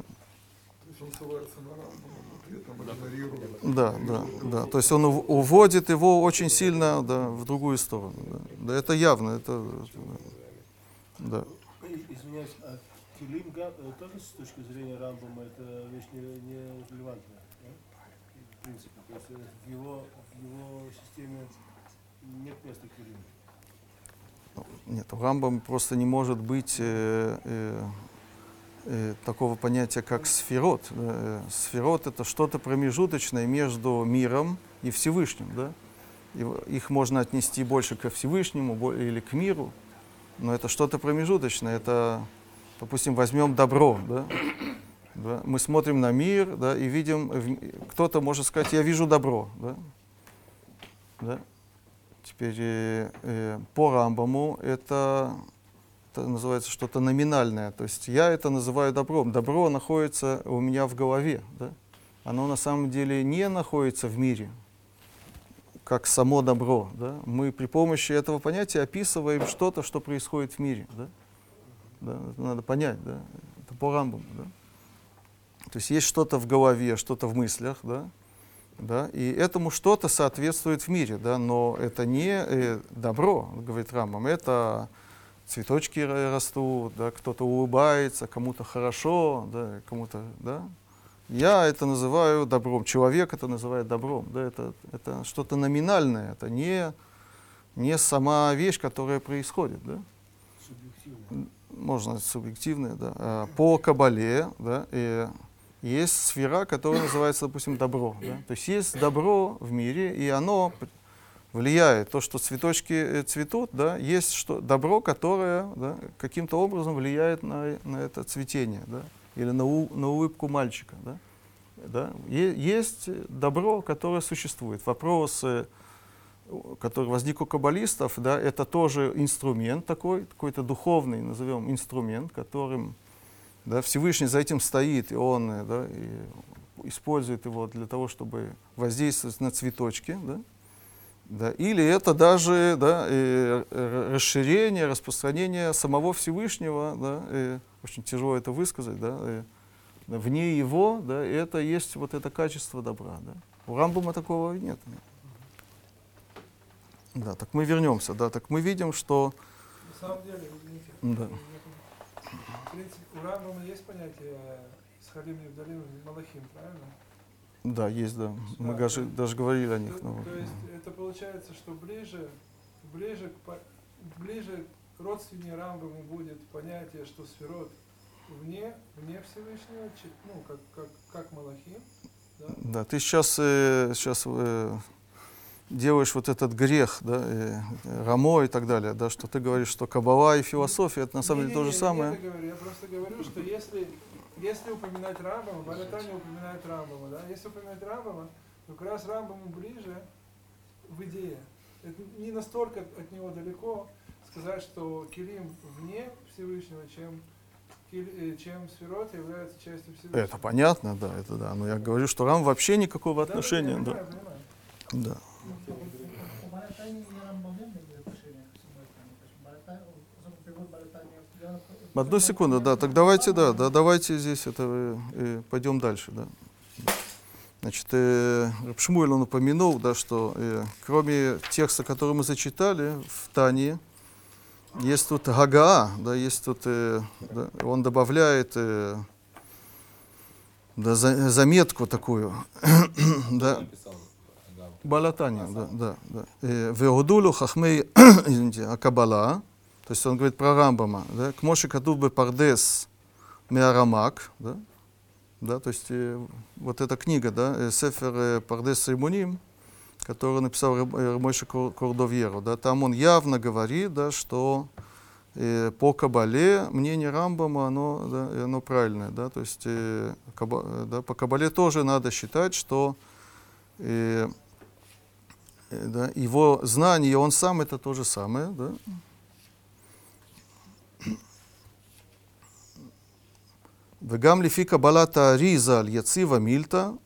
Да, да, да. То есть он ув- уводит его очень сильно да, в другую сторону. Да, Да, это явно. Это, да. И- Извиняюсь, а Килим га- э, тоже с точки зрения Рамбама это вещь не, не релевантная, да? в принципе. То есть э, в его, в его системе нет места Килиму. Нет, у Рамбам просто не может быть э, э, э, такого понятия, как сферот. Э, Сферот — это что-то промежуточное между миром и Всевышним. Да? Его- их можно отнести больше ко Всевышнему или к миру, но это что-то промежуточное. Это, допустим, возьмем добро. Да? Да? Мы смотрим на мир да, и видим, кто-то может сказать, я вижу добро. Да? Да? Теперь э, э, по Рамбаму это, это называется что-то номинальное. То есть я это называю добром. Добро находится у меня в голове. Да? Оно на самом деле не находится в мире, как само добро. Да? Мы при помощи этого понятия описываем что-то, что происходит в мире. Да? Да? Это надо понять. Да? Это по Рамбаму. Да? То есть есть что-то в голове, что-то в мыслях, да? Да, и этому что-то соответствует в мире, да, но это не э, добро, говорит Рамбам, это цветочки ра- растут, да, кто-то улыбается, кому-то хорошо, да, кому-то, да. Я это называю добром, человек это называет добром, да, это, это что-то номинальное, это не, не сама вещь, которая происходит, да Субъективно. Можно субъективное, да. А, По Кабале, да, и есть сфера, которая называется, допустим, добро. Да? То есть есть добро в мире, и оно влияет. То, что цветочки э, цветут, да, есть что, добро, которое да, каким-то образом влияет на, на это цветение, да, или на, у- на улыбку мальчика. Да? Да? Есть добро, которое существует. Вопрос, э, у- который возник у каббалистов, да, это тоже инструмент такой, какой-то духовный, назовем, инструмент, которым да, Всевышний за этим стоит, и он да, и использует его для того, чтобы воздействовать на цветочки. Да? Да, или это даже да, р- расширение, распространение самого Всевышнего, да, э, очень тяжело это высказать, да, да, вне его, да, это есть вот это качество добра. Да. У Рамбума такого нет. Да, так мы вернемся, да, так мы видим, что На самом деле, извините, Да. в принципе, у Рамбама есть понятие Схалим Невдалим Малахим, правильно? да, есть, да, мы Да, даже, да. даже говорили о них. То, ну, то есть это получается, что ближе, ближе, к, ближе родственнее Рамбаму будет понятие, что сферот вне, вне Всевышнего, ну, как, как, как Малахим, да? Да, ты сейчас, сейчас э, делаешь вот этот грех, да, э, рамо и так далее, да, что ты говоришь, что кабала и философия это на самом деле то же Не-не-не, самое. не это говорю. Я просто говорю, что если, если упоминать Рамбама, Баратани упоминает Рамбама, да? Если упоминать Рамбама, то как раз Рамбаму ближе в идее. Это не настолько от него далеко сказать, что Килим вне Всевышнего, чем, э, чем Сферот является частью Всевышнего. Это понятно, да, это да. Но я говорю, что рам вообще никакого Да, отношения, я да. понимаю, понимаю. да. У Баратани и Рамбам нет никаких отношений к Баратани. То есть Баратани, перевод Баратани, я- Одну секунду, да, так давайте, да, да, давайте здесь это э, э, пойдем дальше, да. Значит, э, Шмуэль, он упомянул, да, что э, кроме текста, который мы зачитали в Тане, есть тут Гагаа, да, есть тут, э, да, он добавляет э, да, за- заметку такую, [coughs] да. Балатания, да, да, да. Э, Веодулю хахмей, [coughs] извините, Акабала, то есть он говорит про Рамбама, да, к Моше бы Пардес Меарамак, да, да, то есть э, вот эта книга, да, э, Сефер э, Пардес Саймуним, которую написал Мойша Кор- Кордовьеро, да, там он явно говорит, да, что э, по Кабале мнение Рамбама, оно, да, оно правильное, да, то есть э, Каба- да, по Кабале тоже надо считать, что э, Э, да, его знание, он сам это то же самое. Да? Вегам лифи кабалата риза яцива мильта,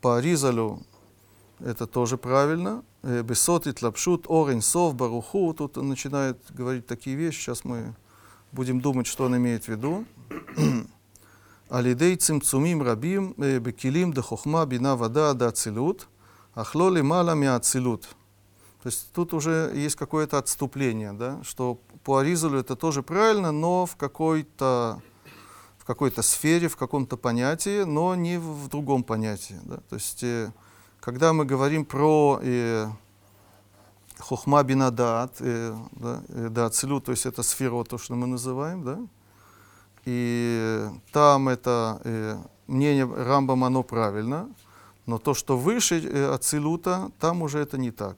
по ризалю это тоже правильно. Э, Бесотит лапшут орень сов баруху, тут он начинает говорить такие вещи, сейчас мы будем думать, что он имеет в виду. [clears throat] Алидей цимцумим рабим э, бекилим да хохма бина вода да целют – Ахло лимала миацилут. То есть тут уже есть какое-то отступление, да, что по Аризалю это тоже правильно, но в какой-то в какой-то сфере, в каком-то понятии, но не в, другом понятии. Да? То есть, э, когда мы говорим про э, хохма бинадат, э, да, э, да, целю, то есть это сфера, вот, то, что мы называем, да, и там это э, мнение Рамбам, оно правильно, но то, что выше э, Ацилута, там уже это не так.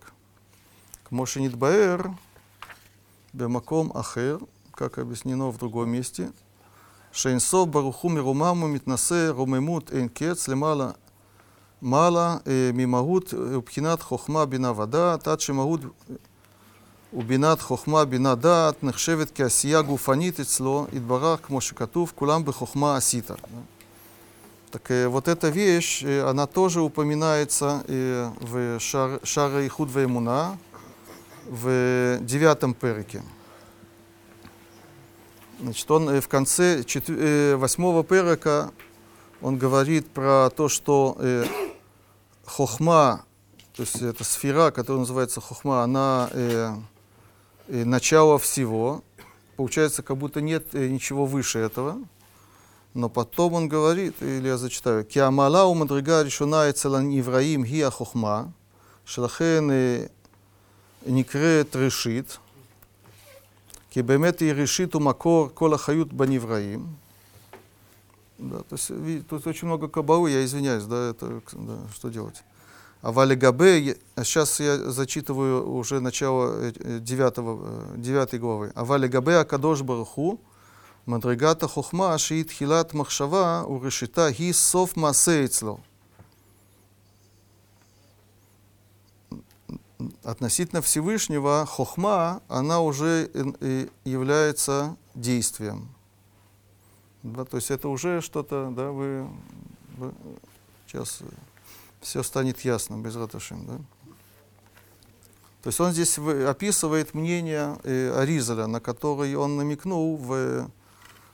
Мошенит Баэр, Бемаком Ахер, как объяснено в другом месте, Шейнсов Баруху Мирумаму Митнасе Румемут Энкец Лемала Мала э, Мимагут Упхинат Хохма Бина Вада, Тат Шимагут ובינת חוכמה, בינת דעת, נחשבת כעשייה גופנית אצלו, יתברך, כמו שכתוב, כולם בחוכמה עשית. Так э, вот эта вещь, э, она тоже упоминается э, в Шар, Шара Ихуд Ваймуна, в девятом перике. Значит, он э, в конце э, восьмого перика, он говорит про то, что э, хохма, то есть эта сфера, которая называется хохма, она э, э, начало всего. Получается, как будто нет э, ничего выше этого. Но потом он говорит, или я зачитаю, «Киамала у мадрига решена эцелан ивраим хия хохма, שלכן אה, נקראת ראשית, כי באמת היא ראשית ומקור כל החיות банивраим. Да, то есть, ви- тут очень много кабалы, я извиняюсь, да, это, да, что делать. А Валигабе, сейчас я зачитываю уже начало э, э, девятого, э, девятой главы. А Валигабе Акадош Мадригата Хохма, Шиит Хилат Махшава, Урешита Ги Сов Масейцло. Относительно Всевышнего, Хохма, она уже э, э, является действием. Да, то есть это уже что-то, да, вы, вы сейчас все станет ясно без Раташим, да? То есть он здесь описывает мнение э, Аризаля, на который он намекнул в,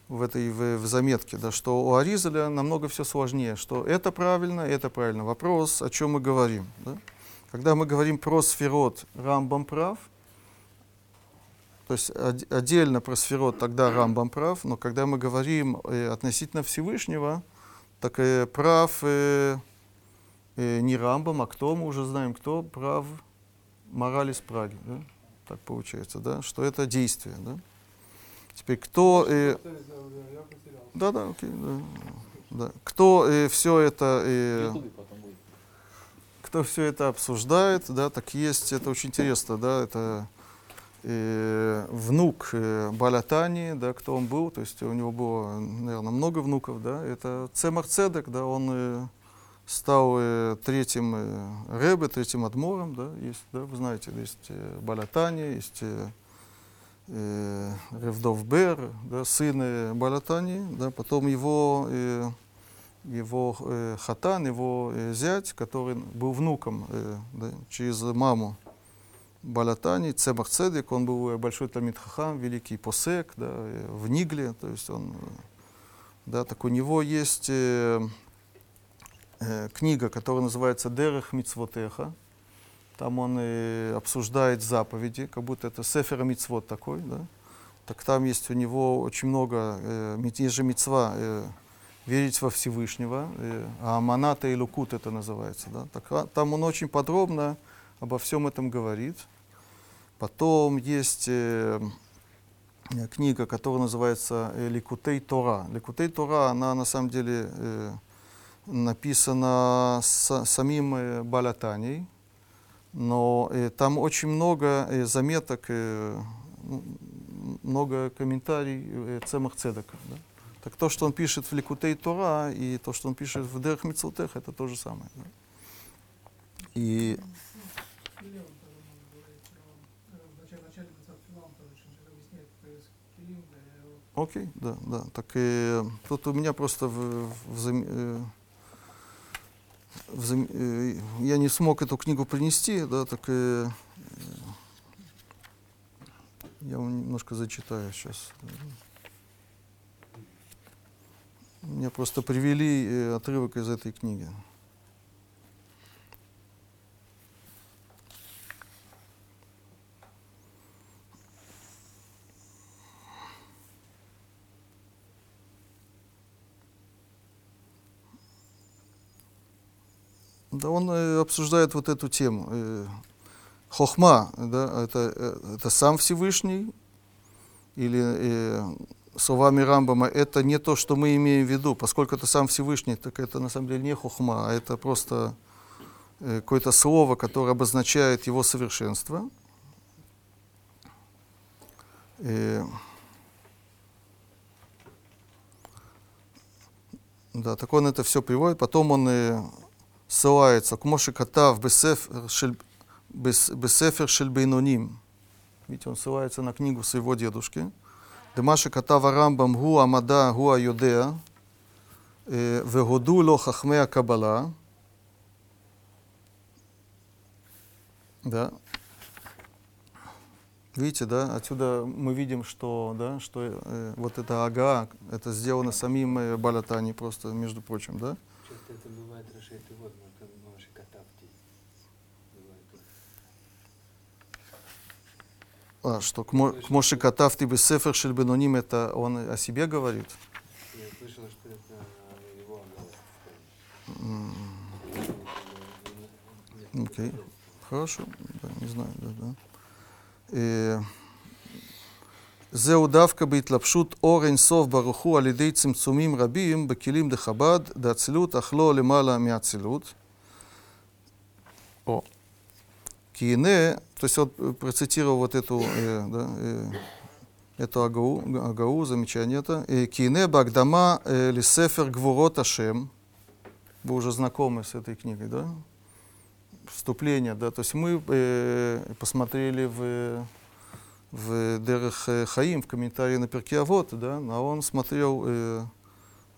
в этой в, в заметке, да, что у Аризаля намного все сложнее, что это правильно, это правильно. Вопрос, о чем мы говорим. Да? Когда мы говорим про сферот, Рамбам прав, то есть отдельно про сферот, тогда Рамбам прав, но когда мы говорим э, относительно Всевышнего, так э, прав э, э, не Рамбам, а кто, мы уже знаем, кто прав мораль из Праги, да? так получается, да, что это действие, да. Теперь кто, э, да, да, окей, да, да. кто все это, э, кто все это обсуждает, да, так есть, это очень интересно, да, это э, внук э, Балатани, да, кто он был, то есть у него было, наверное, много внуков, да, это Цемар Цедек, да, он э, стал э, третьим э, Ребе, третьим Адмором, да, есть, да, вы знаете, есть э, Балатани, есть э, э, Ревдов Бер, да, сын Балатани, да, потом его, его хатан, его зять, который был внуком да, через маму Балатани, Цемах Цедек, он был большой Талмит Хахам, великий посек, да, в Нигле, то есть он, да, так у него есть книга, которая называется «Дерех Мицвотеха», там он э, обсуждает заповеди, как будто это Сефера Мицвот такой, да. Так там есть у него очень много, э, есть же мицва, э, верить во Всевышнего, э, а Аманата и Лукут это называется, да. Так, а, там он очень подробно обо всем этом говорит. Потом есть э, э, книга, которая называется э, Ликутей Тора. Ликутей Тора, она на самом деле э, написана с- самим э, Балатаней, но э, там очень много э, заметок, э, много комментариев э, Цемах Цедека. Да? Так то, что он пишет в Ликутей Тора, и то, что он пишет в Дерех Мицутех, это то же самое. да. И Килим тоже можно говорить про, в начале, в начале 20 филам тоже очень объясняет, кто есть килим, вот Окей, да, да. Так э, тут у меня просто в, в в э, я не смог эту книгу принести, да, так э, э, я вам немножко зачитаю сейчас. Мне просто привели э, отрывок из этой книги. Он э, обсуждает вот эту тему. Э, хохма, да, это, э, это сам Всевышний, или э, словами Рамбама, это не то, что мы имеем в виду, поскольку это сам Всевышний, так это на самом деле не хохма, а это просто э, какое-то слово, которое обозначает его совершенство. Э, да, так он это все приводит, потом он э, ссылается, к Моше Катав Бесефер Шель- Бес- Бесефер Шельбейноним. Видите, он ссылается на книгу своего дедушки. דמה כתב הרמב"ם הוא המדע, הוא היודע, אה, והודו לו חכמי הקבלה. Да. Видите, да, отсюда мы видим, что, да, что э, вот это ага, это сделано самим э, Балатани просто, между прочим, да. Часто это бывает А, что к Мо- к Моше Катав ты бы сефер шель беноним, это он о себе говорит. Я слышал, что это его оголовка. М, Окей. Хорошо, да, не знаю, да, да. אה, זהו דווקא בהתלבשות אור אינסוף ברוך הוא על ידי צמצומים רבים בכלים דחב"ד, דאצילות אך לא למעלה מאצילות. О. כי הנה, То есть вот э, процитировал вот эту, э, да, э, эту Агау, Агау, замечание это. «Кине багдама э, лисефер гвурот ашем». Вы уже знакомы с этой книгой, да? Вступление, да. То есть мы э, посмотрели в, в Дерех э, Хаим, в комментарии на Перке Авод, да, а он смотрел э,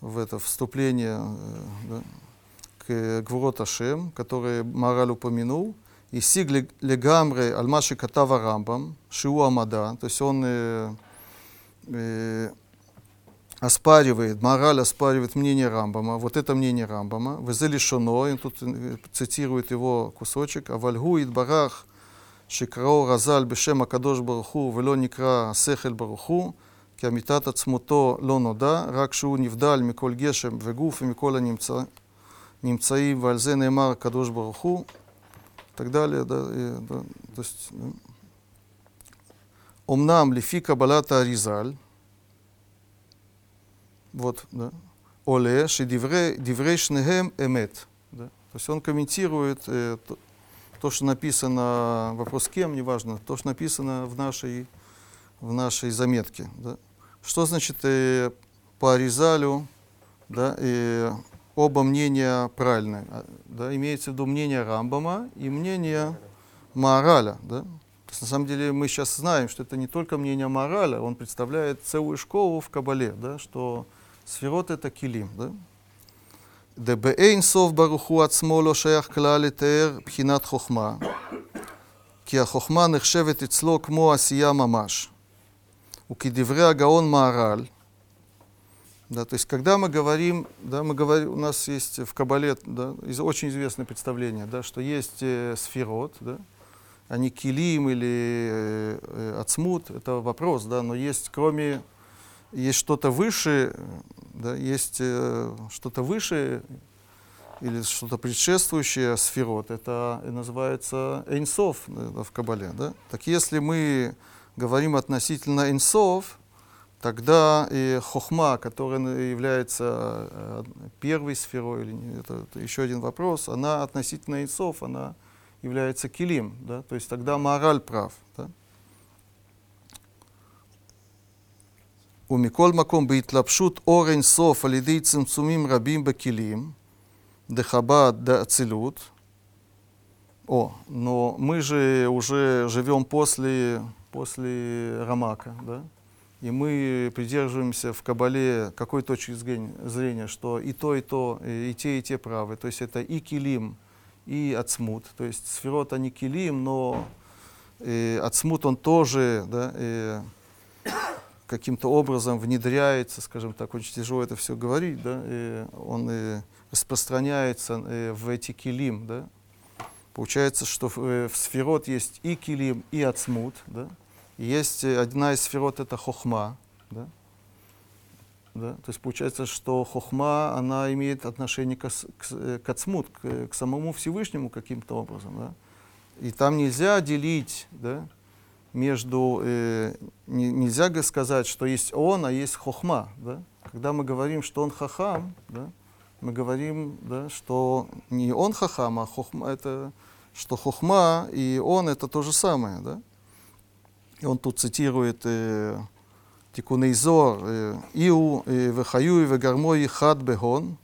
в это вступление э, да, к Гвурот Ашем, которое Мораль упомянул – и сиг легамре альмаши катава рамбам, шиу амада, то есть он э, э, оспаривает, мораль оспаривает мнение Рамбама, вот это мнение Рамбама, везели шоно, и тут э, цитирует его кусочек, авальгу идбарах шикрао разаль бешем акадош баруху вело никра сехел баруху, כי אמיתת עצמותו לא נודע, רק שהוא נבדל מכל גשם וגוף ומכל הנמצא, נמצאים, ועל זה נאמר הקדוש ברוך הוא, так далее. Да, и, да, то есть, ну. Омнам лифи кабалата аризаль. Вот, да. Оле ши шедиврей шнегем эмет. Да. То есть он комментирует э, то, что написано, вопрос кем, неважно, то, что написано в нашей, в нашей заметке. Да. Что значит э, по Аризалю, да, и оба мнения правильные. А, Да, имеется в виду мнение Рамбама и мнение Маораля. Да. То есть, на самом деле мы сейчас знаем, что это не только мнение Маораля, он представляет целую школу в Кабале, да, что ספירות это כלים, да? דבאין סוף ברוך הוא עצמו לא שייך כלל לתאר בחינת חוכמה, כי החוכמה נחשבת אצלו כמו עשייה ממש. וכדברי הגאון מהר"ל, да, то есть когда мы говорим, да, мы говорим, у нас есть в Кабале да, очень известное представление, да, что есть э, сферот, да, они килим или э, э, ацмут, это вопрос, да, но есть кроме есть что-то выше, да, есть э, что-то выше или что-то предшествующее сферот, это и называется эйнсов э, в Кабале. Да? Так если мы говорим относительно эйнсов, тогда и хохма, которая является э, первой сферой, или это, это еще один вопрос, она относительно яйцов, она является килим, да, то есть тогда мораль прав, да. У Миколь Маком лапшут Орень Соф Алиды Цимцумим Рабим Бакилим дехабад да Дацилют. О, но мы же уже живем после, после Рамака, да? И мы придерживаемся в Кабале какой точки зрения, что и то, и то, и те, и те правы. То есть это и килим, и ацмут. То есть сферот они килим, но э, ацмут он тоже да, э, каким-то образом внедряется, скажем так, очень тяжело это все говорить, да, э, он э, распространяется э, в эти килим. Да. Получается, что в, э, в сферот есть и килим, и ацмут. Да. Есть э, одна из сферот это хохма, да? Да? То есть получается, что хохма, она имеет отношение к, к, э, к ацмут, к, к самому Всевышнему каким-то образом. Да? И там нельзя делить да, между, э, не- нельзя сказать, что есть он, а есть хохма. Да? Когда мы говорим, что он хахам, да, мы говорим, да, что не он хахам, а хохма, это, что хохма и он это то же самое. Да? И он тут цитирует э, Тикуней Зор, э, Иу, э, Вехаюй, Вегармой, Хад Бегон,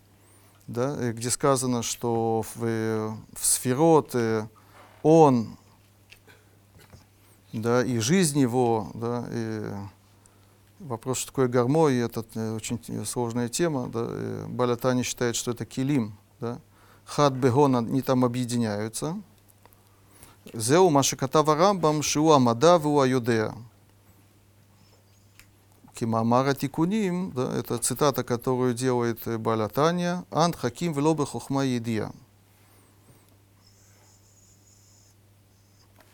да, э, где сказано, что в, в сферот он, да, и жизнь его, да, и вопрос, что такое гармой, это очень сложная тема, да, Балятани считает, что это килим, да, Хад Бегон, они там объединяются, זהו מה שכתב הרמב"ם שהוא המדע והוא היודע. כמאמר התיקונים, да, это цитата, которую делает э, Баля Таня, «Ан хаким вело бехохма едия».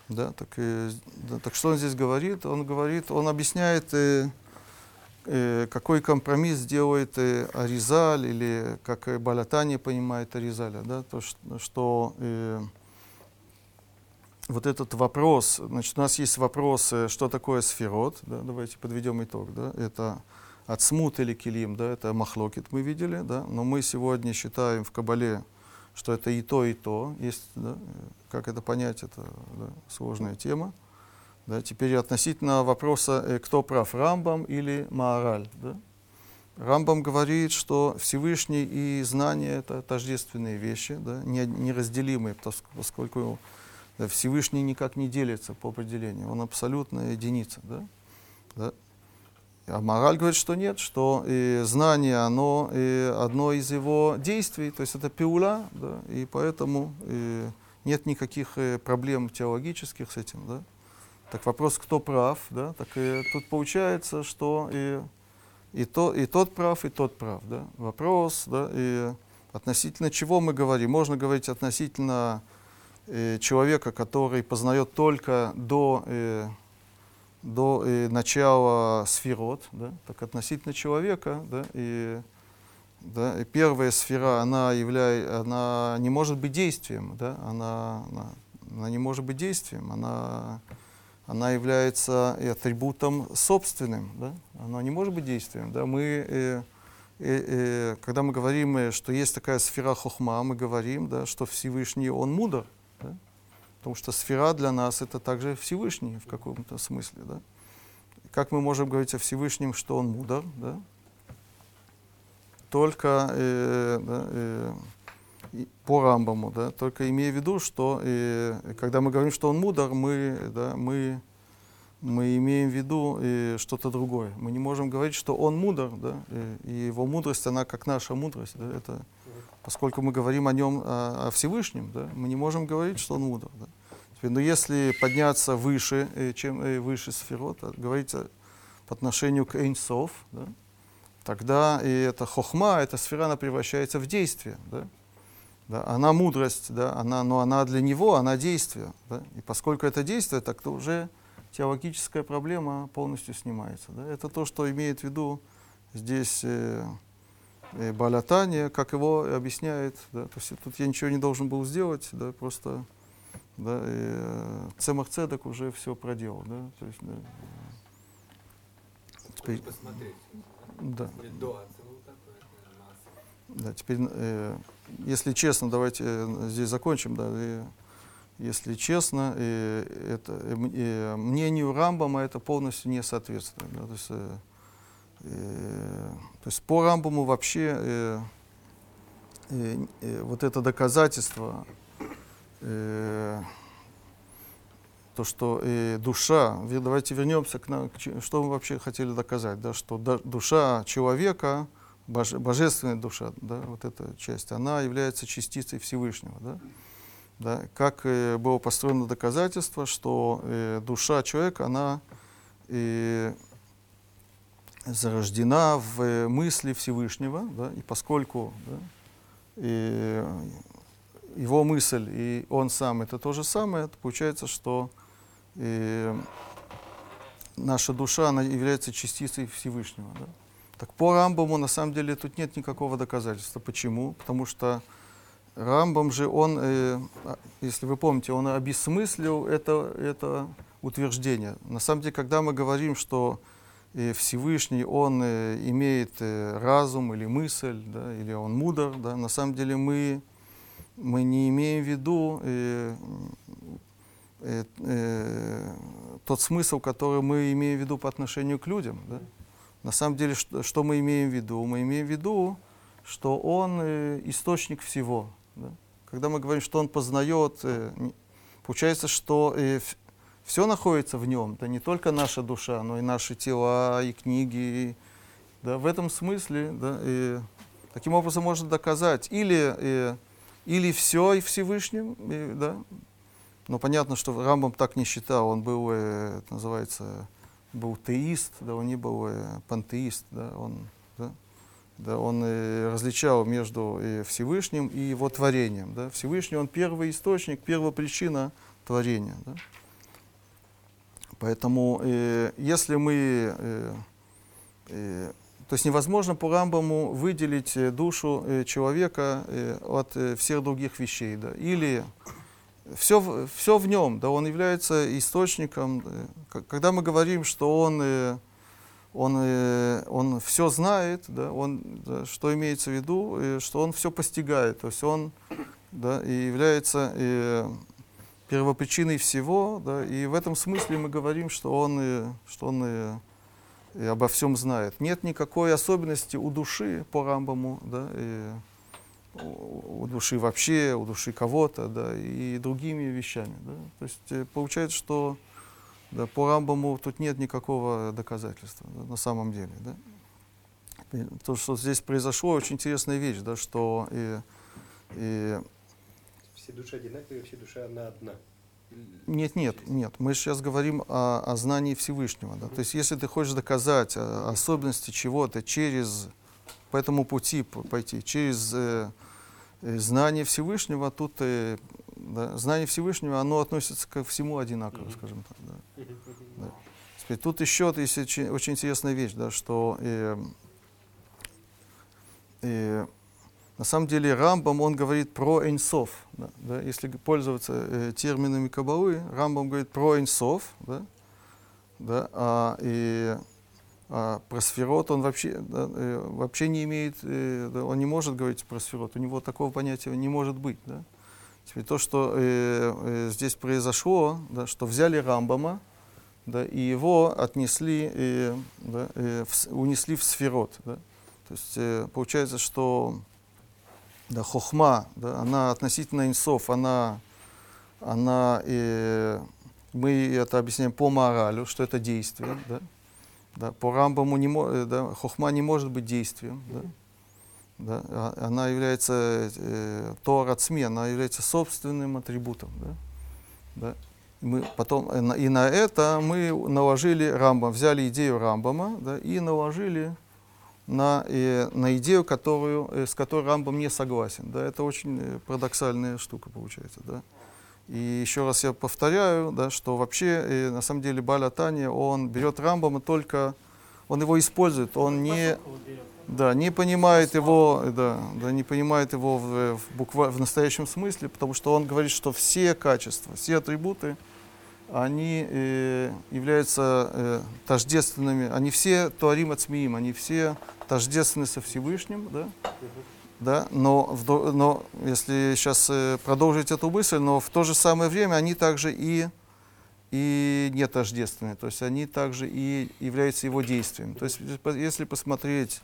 Да, так, э, да, так что он здесь говорит? Он говорит, он объясняет, э, э, какой компромисс делает э, Аризаль, или как э, Баля Таня понимает Аризаля, да, то, что, что э, вот этот вопрос, значит, у нас есть вопрос, э, что такое сферот, да, давайте подведем итог, да, это ацмут или килим, да, это махлокит мы видели, да, но мы сегодня считаем в Кабале, что это и то, и то, есть, да, как это понять, это да, сложная тема. Да, теперь относительно вопроса, э, кто прав, Рамбам или Маараль. Да? Рамбам говорит, что Всевышний и знание это тождественные вещи, да, не- неразделимые, пос- поскольку Всевышний никак не делится по определению, он абсолютная единица. Да? Да? А мораль говорит, что нет, что э, знание, оно э, одно из его действий, то есть это пиула, да, и поэтому э, нет никаких э, проблем теологических с этим. Да? Так вопрос, кто прав, да? так э, тут получается, что и, и, то, и тот прав, и тот прав. Да? Вопрос, да, и относительно чего мы говорим? Можно говорить относительно э, человека, который познает только до, э, до э, начала сферот, да? так относительно человека, да, и, да, и первая сфера, она, являя, она не может быть действием, да? она, она, она не может быть действием, она, она является атрибутом собственным, да? она не может быть действием. Да? Мы, э, э, э, когда мы говорим, что есть такая сфера хохма, мы говорим, да, что Всевышний, Он мудр, да? потому что сфера для нас это также Всевышний в каком-то смысле. Да? Как мы можем говорить о Всевышнем, что Он мудр? Да? Только э, да, э, по Рамбаму, да, только имея в виду, что э, когда мы говорим, что он мудр, мы, да, мы, мы имеем в виду э, что-то другое. Мы не можем говорить, что он мудр, да, э, и его мудрость, она как наша мудрость. Да, это, поскольку мы говорим о нем, о, о Всевышнем, да, мы не можем говорить, что он мудр. Да. Но если подняться выше, э, чем э, выше сферот, говорить по отношению к Эйнсов, да, тогда и эта хохма, эта сфера, она превращается в действие. Да? Да, она мудрость, да, она, но она для него, она действие. Да? И поскольку это действие, так то уже теологическая проблема полностью снимается. Да? Это то, что имеет в виду здесь э, э, Балятания, как его объясняет. Да? То есть тут я ничего не должен был сделать, да, просто да, э, Цемах Цедек уже все проделал. Да? То есть, да, теперь, Посмотреть. да. До это. Да, теперь, э, если честно, давайте э, здесь закончим. Да, и если честно, э, это, э, м- э, мнению Рамбама это полностью не соответствует. Да, то, есть, э, э, то есть по Рамбаму вообще э, э, э, вот это доказательство то, что душа, давайте вернемся к нам, что мы вообще хотели доказать, да, что душа человека, боже- божественная душа, да, вот эта часть, она является частицей Всевышнего, да, да, как э, было построено доказательство, что э, душа человека, она э, зарождена в э, мысли Всевышнего, да, и поскольку да, и его мысль и он сам это то же самое, то получается, что э, наша душа она является частицей Всевышнего. Да? Так по Рамбаму на самом деле тут нет никакого доказательства. Почему? Потому что Рамбам же, он, э, а, если вы помните, он обесмыслил это, это утверждение. На самом деле, когда мы говорим, что э, Всевышний, он э, имеет э, разум или мысль, да, или он мудр, да, на самом деле мы, мы не имеем в виду э, э, э, тот смысл, который мы имеем в виду по отношению к людям. Да? На самом деле, что, что мы имеем в виду? Мы имеем в виду, что он э, источник всего. Да? Когда мы говорим, что он познает, э, получается, что все находится в нем, да не только наша душа, но и наши тела, и книги. Да? В этом смысле, да, и таким образом можно доказать или, э, или все и Всевышним, и, да, но понятно, что Рамбам так не считал, он был, э, это называется, был теист, да, он не был э, пантеист, да, он, да, да, он э, различал между э, Всевышним и его творением. Да. Всевышний, он первый источник, первопричина творения. Да. Поэтому, э, если мы, э, э, то есть невозможно по Рамбаму выделить э, душу э, человека э, от э, всех других вещей, да, или все, все в нем, да, он является источником. э, к- Когда мы говорим, что он, э, он, э, он все знает, да, он, да, что имеется в виду, э, что он все постигает, то есть он да, и является э, первопричиной всего, да, и в этом смысле мы говорим, что он, э, что он э, и обо всем знает. Нет никакой особенности у души по Рамбаму, да, и у души вообще, у души кого-то, да, и другими вещами. Да. То есть э, получается, что да, по Рамбаму тут нет никакого доказательства да, на самом деле. Да. И То, что здесь произошло, очень интересная вещь, да, что и, и Все души одинаковые, все души одна одна. Нет, нет, нет. Мы сейчас говорим о, о знании Всевышнего. Да? То есть, если ты хочешь доказать э, особенности чего-то через по этому пути пойти, через э, э, знание Всевышнего, тут э, да, знание Всевышнего, оно относится ко всему одинаково, Мгм. скажем так. Да. Да. Теперь тут еще есть очень, очень интересная вещь, да, что э, э, на самом деле Рамбам, он говорит про Эйнсов. Да, да, если пользоваться э, терминами Кабалы, Рамбам говорит про Эйнсов, да, да, а, и, а про сферот он вообще, да, э, вообще не имеет, э, да, он не может говорить про сферот, у него такого понятия не может быть. Да. Теперь то, что э, э, здесь произошло, да, что взяли Рамбама, да, и его отнесли, э, да, э, в унесли в сферот. Да. То есть э, получается, что да, хохма, да, она относительно инсов, она, она э, мы это объясняем по моралю, что это действие. Да. Да, по Рамбаму не э, да, хохма не может быть действием. Да. Да, а- она является, э, то рацми, она является собственным атрибутом. Да. Да. Мы потом, э, и на это мы наложили Рамбам, взяли идею Рамбама да, и наложили на, э, на идею, которую, э, с которой Рамбам не согласен. Да, это очень э, парадоксальная штука получается. Да. И еще раз я повторяю, да, что вообще э, на самом деле Баля Таня, он берет Рамбама только, он его использует, он не, да, не понимает его, э, да, да, не понимает его в, в, буква, в настоящем смысле, потому что он говорит, что все качества, все атрибуты, они э, являются э, тождественными, они все туарим от они все тождественны со Всевышним, да, да, но, но если сейчас э, продолжить эту мысль, но в то же самое время они также и, и не тождественны, то есть они также и являются его действием. То есть если по- если посмотреть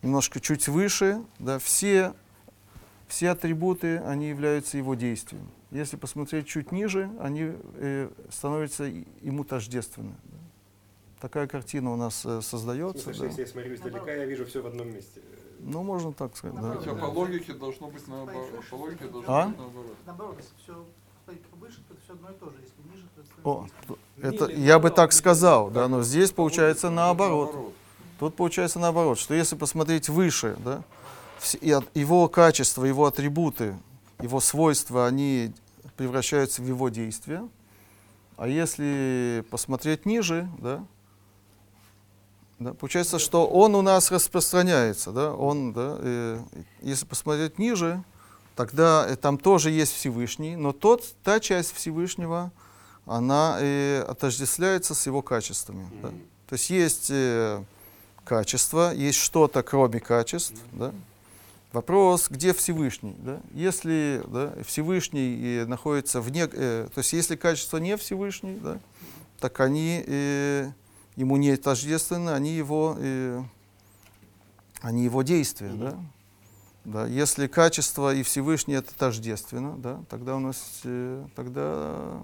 немножко чуть выше, да, все, все атрибуты, они являются его действием. Если посмотреть чуть ниже, они э, становятся ему тождественны. да. Такая картина у нас э, создается. что да. если я смотрю издалека, я вижу все в одном месте. Ну, можно так сказать, да. Хотя по логике должно быть наоборот. По логике должно А? быть наоборот. Наоборот, если все повыше, то это все одно и то же. Если ниже, то это О, это я бы так сказал, да, но здесь получается наоборот. Наоборот. Тут получается наоборот, что если посмотреть выше, да, его качество, его атрибуты, его свойства, они превращаются в его действия. А если посмотреть ниже, да, да, получается, что он у нас распространяется, да, он, да, э, если посмотреть ниже, тогда э, там тоже есть Всевышний, но тот, та часть Всевышнего, она э, отождествляется с его качествами. да. То есть есть э, качество, есть что-то кроме качеств. Да? Вопрос, где Всевышний? Да? Если да, Всевышний э, находится вне, э, то есть если качество не Всевышний, да, так они э, ему не тождественны, они его, э, они его действия. Да? Да, если качество и Всевышний это тождественно, да, тогда у нас э, тогда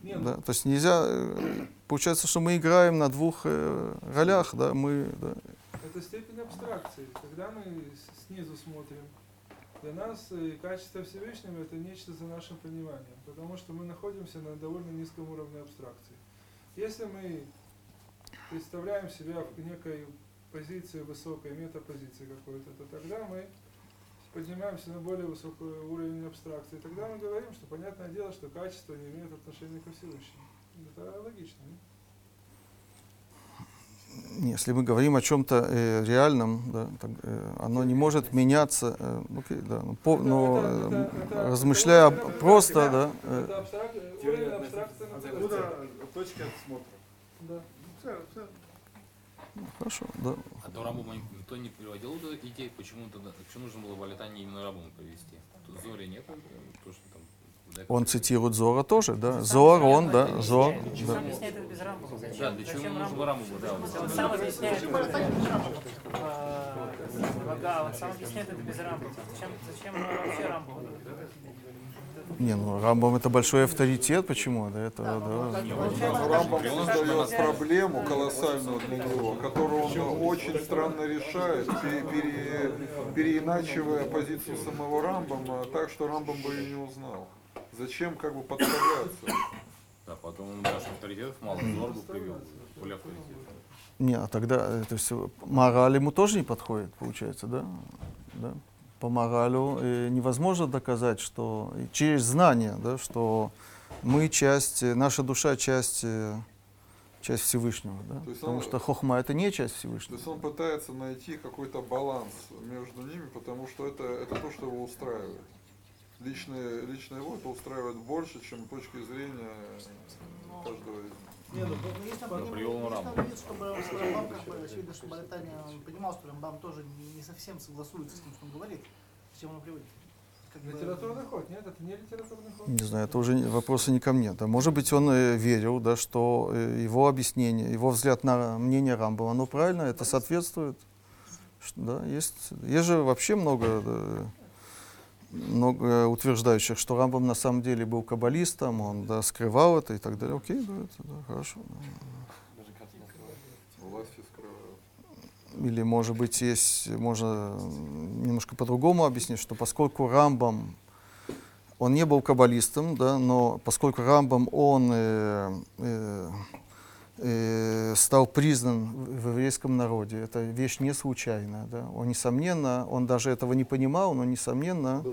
да, то есть нельзя, э, получается, что мы играем на двух э, ролях, да, мы, да, Это степень абстракции. Когда мы снизу смотрим, для нас э, качество Всевышнего это нечто за нашим пониманием, потому что мы находимся на довольно низком уровне абстракции. Если мы представляем себя в некой позиции высокой, метапозиции какой-то, то тогда мы поднимаемся на более высокий уровень абстракции. Тогда мы говорим, что понятное дело, что качество не имеет отношения ко Всевышнему. Это логично. нет? если мы говорим о чем-то э, реальном, да, так, э, оно не может меняться, э, окей, да, но, по- Это- но, это- э, это- размышляя это- это- просто, это- да, э, Это уровень абстракции точки отсмотра? Да. Все, все. хорошо, да. А до Рамбома никто не приводил эту идею, почему тогда, почему нужно было Валитане именно Рамбома привести? Тут Зори нет, э, то, что там... Он цитирует Зора тоже, да, Зор, он, да, Зор, да. Да, для чего нужно рамбов? Рамбу, да. Он сам объясняет это без он сам объясняет это без рамбова. Зачем, зачем вообще рамбов? Не, ну Рамбам это большой авторитет, почему, да, это, да. Но Рамбам создает проблему колоссальную для него, которую он очень странно решает, пере- пере- переиначивая позицию самого Рамбама так, что Рамбам бы ее не узнал. Зачем как бы подставляться? Да, потом он даже авторитетов мало, Зоргу привел, более авторитетов. Не, а тогда это все мораль ему тоже не подходит, получается, да? да? По моралю э, невозможно доказать, что и через знание, да, что мы часть, э, наша душа часть, э, часть Всевышнего, да? То Потому он- что хохма это не часть То Всевышнего. есть он пытается найти какой-то баланс между ними, потому что это, это то, что его устраивает. Личное, лично его это устраивает больше, чем точки зрения каждого из. Не, ну, ну, есть Рамбам. надо видеть, чтобы Рамбам, как бы, очевидно, что Баритания он понимал, что Рамбам тоже не, не совсем согласуется с тем, что он говорит, с чем он приводит. Как бы, Литературный ход, нет? Это не литературный ход? Не знаю, это уже вопросы не ко мне. Да. Может быть, он э, верил, да, что э, его объяснение, его взгляд на мнение Рамбова, оно правильно, это соответствует. Да, есть, есть же вообще много, да, много утверждающих, что Рамбам на самом деле был каббалистом, он да, скрывал это и так далее. Окей, да, это да, хорошо. Или, может быть, есть, можно немножко по-другому объяснить, что поскольку Рамбам, он не был каббалистом, да, но поскольку Рамбам, он э, э, стал признан в еврейском народе, это вещь не случайная, да, он, несомненно, он даже этого не понимал, но, несомненно,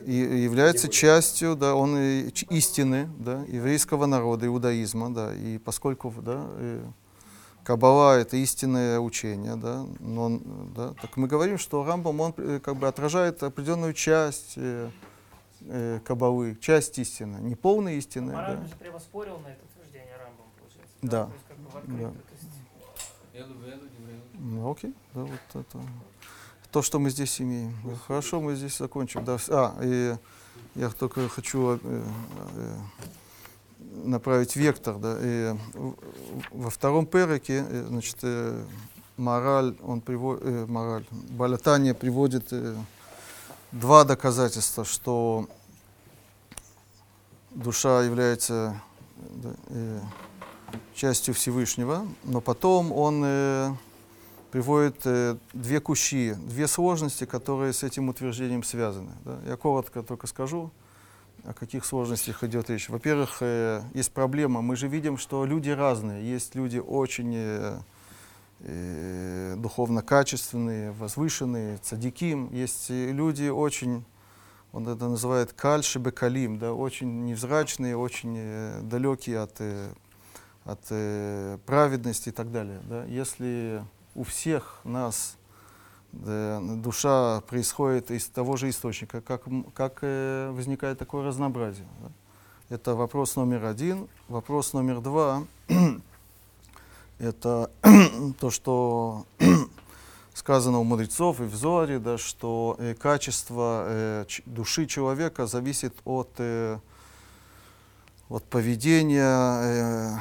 и является частью, да, он и истины, да, еврейского народа, иудаизма, да, и поскольку, да, э, Каббала это истинное учение, да, но, он, да, так мы говорим, что Рамбам, он э, как бы отражает определенную часть э, э, Каббалы, часть истины, не полной истины, Мораль да. же на это утверждение рамбом, получается. Да. То есть как бы в. Да. То есть Ну, окей, да, вот это то, что мы здесь имеем. Хорошо, мы здесь закончим. Да, а, и я только хочу э, э, направить вектор. Да, и во втором переке, э, значит, мораль, он приводит, э, мораль, Балятания приводит э, два доказательства, что душа является да, э, частью Всевышнего, но потом он э, приводит э, две кущи, две сложности, которые с этим утверждением связаны. да. Я коротко только скажу, о каких сложностях идет речь. Во-первых, э, есть проблема, мы же видим, что люди разные. Есть люди очень э, э, духовно качественные, возвышенные, цадиким. Есть э, люди очень, он это называет кальши бекалим, да, очень невзрачные, очень э, далекие от, э, от э, праведности и так далее. Да. Если у всех нас да, душа происходит из того же источника, как, как э, возникает такое разнообразие. да. Это вопрос номер один. Вопрос номер два [clears throat] – это [clears throat] то, что [clears throat] сказано у мудрецов и в Зоре, да, что э, качество э, души человека зависит от, э, от поведения э,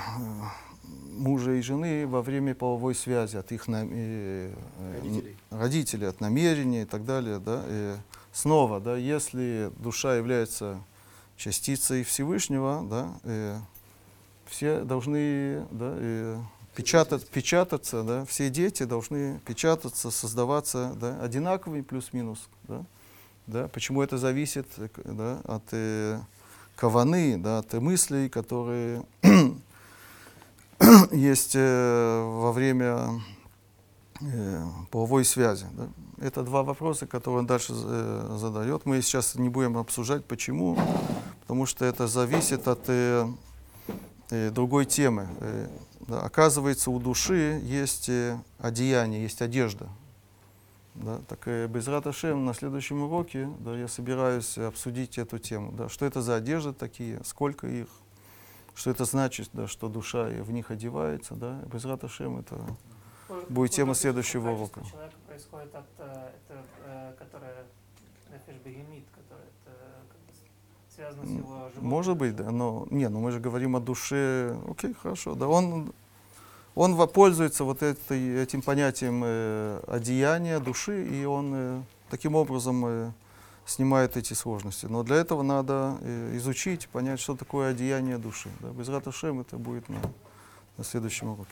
мужа и жены во время половой связи, от их нам- э, э, Родителей. родителей, от намерения и так далее. Да, и снова, да, если душа является частицей Всевышнего, да, э, все должны да, э, печатать, печататься, да, все дети должны печататься, создаваться да, одинаковыми плюс-минус. Да, да. Почему это зависит э, да, от э, каваны, да, от мыслей, которые [clears throat] есть э, во время э, половой связи. да. Это два вопроса, которые он дальше э, задает. Мы сейчас не будем обсуждать, почему, потому что это зависит от другой темы. Оказывается, у души есть одеяние, есть одежда. Да. Так без Раташем на следующем уроке да, я собираюсь обсудить эту тему. Да. Что это за одежды такие, сколько их, что это значит, да, что душа в них одевается. Да. Без Раташем это Может, будет тема следующего урока. человека происходит от, э, это, э, которое, бегемит, которое это, связано с его животным. Может быть, да, но не, ну мы же говорим о душе. Окей, хорошо, да, он он пользуется вот этой, этим понятием э, одеяния души, и он э, таким образом э, снимает эти сложности. Но для этого надо э, изучить, понять, что такое одеяние души. Да. Без Раташем это будет на, на следующем уроке.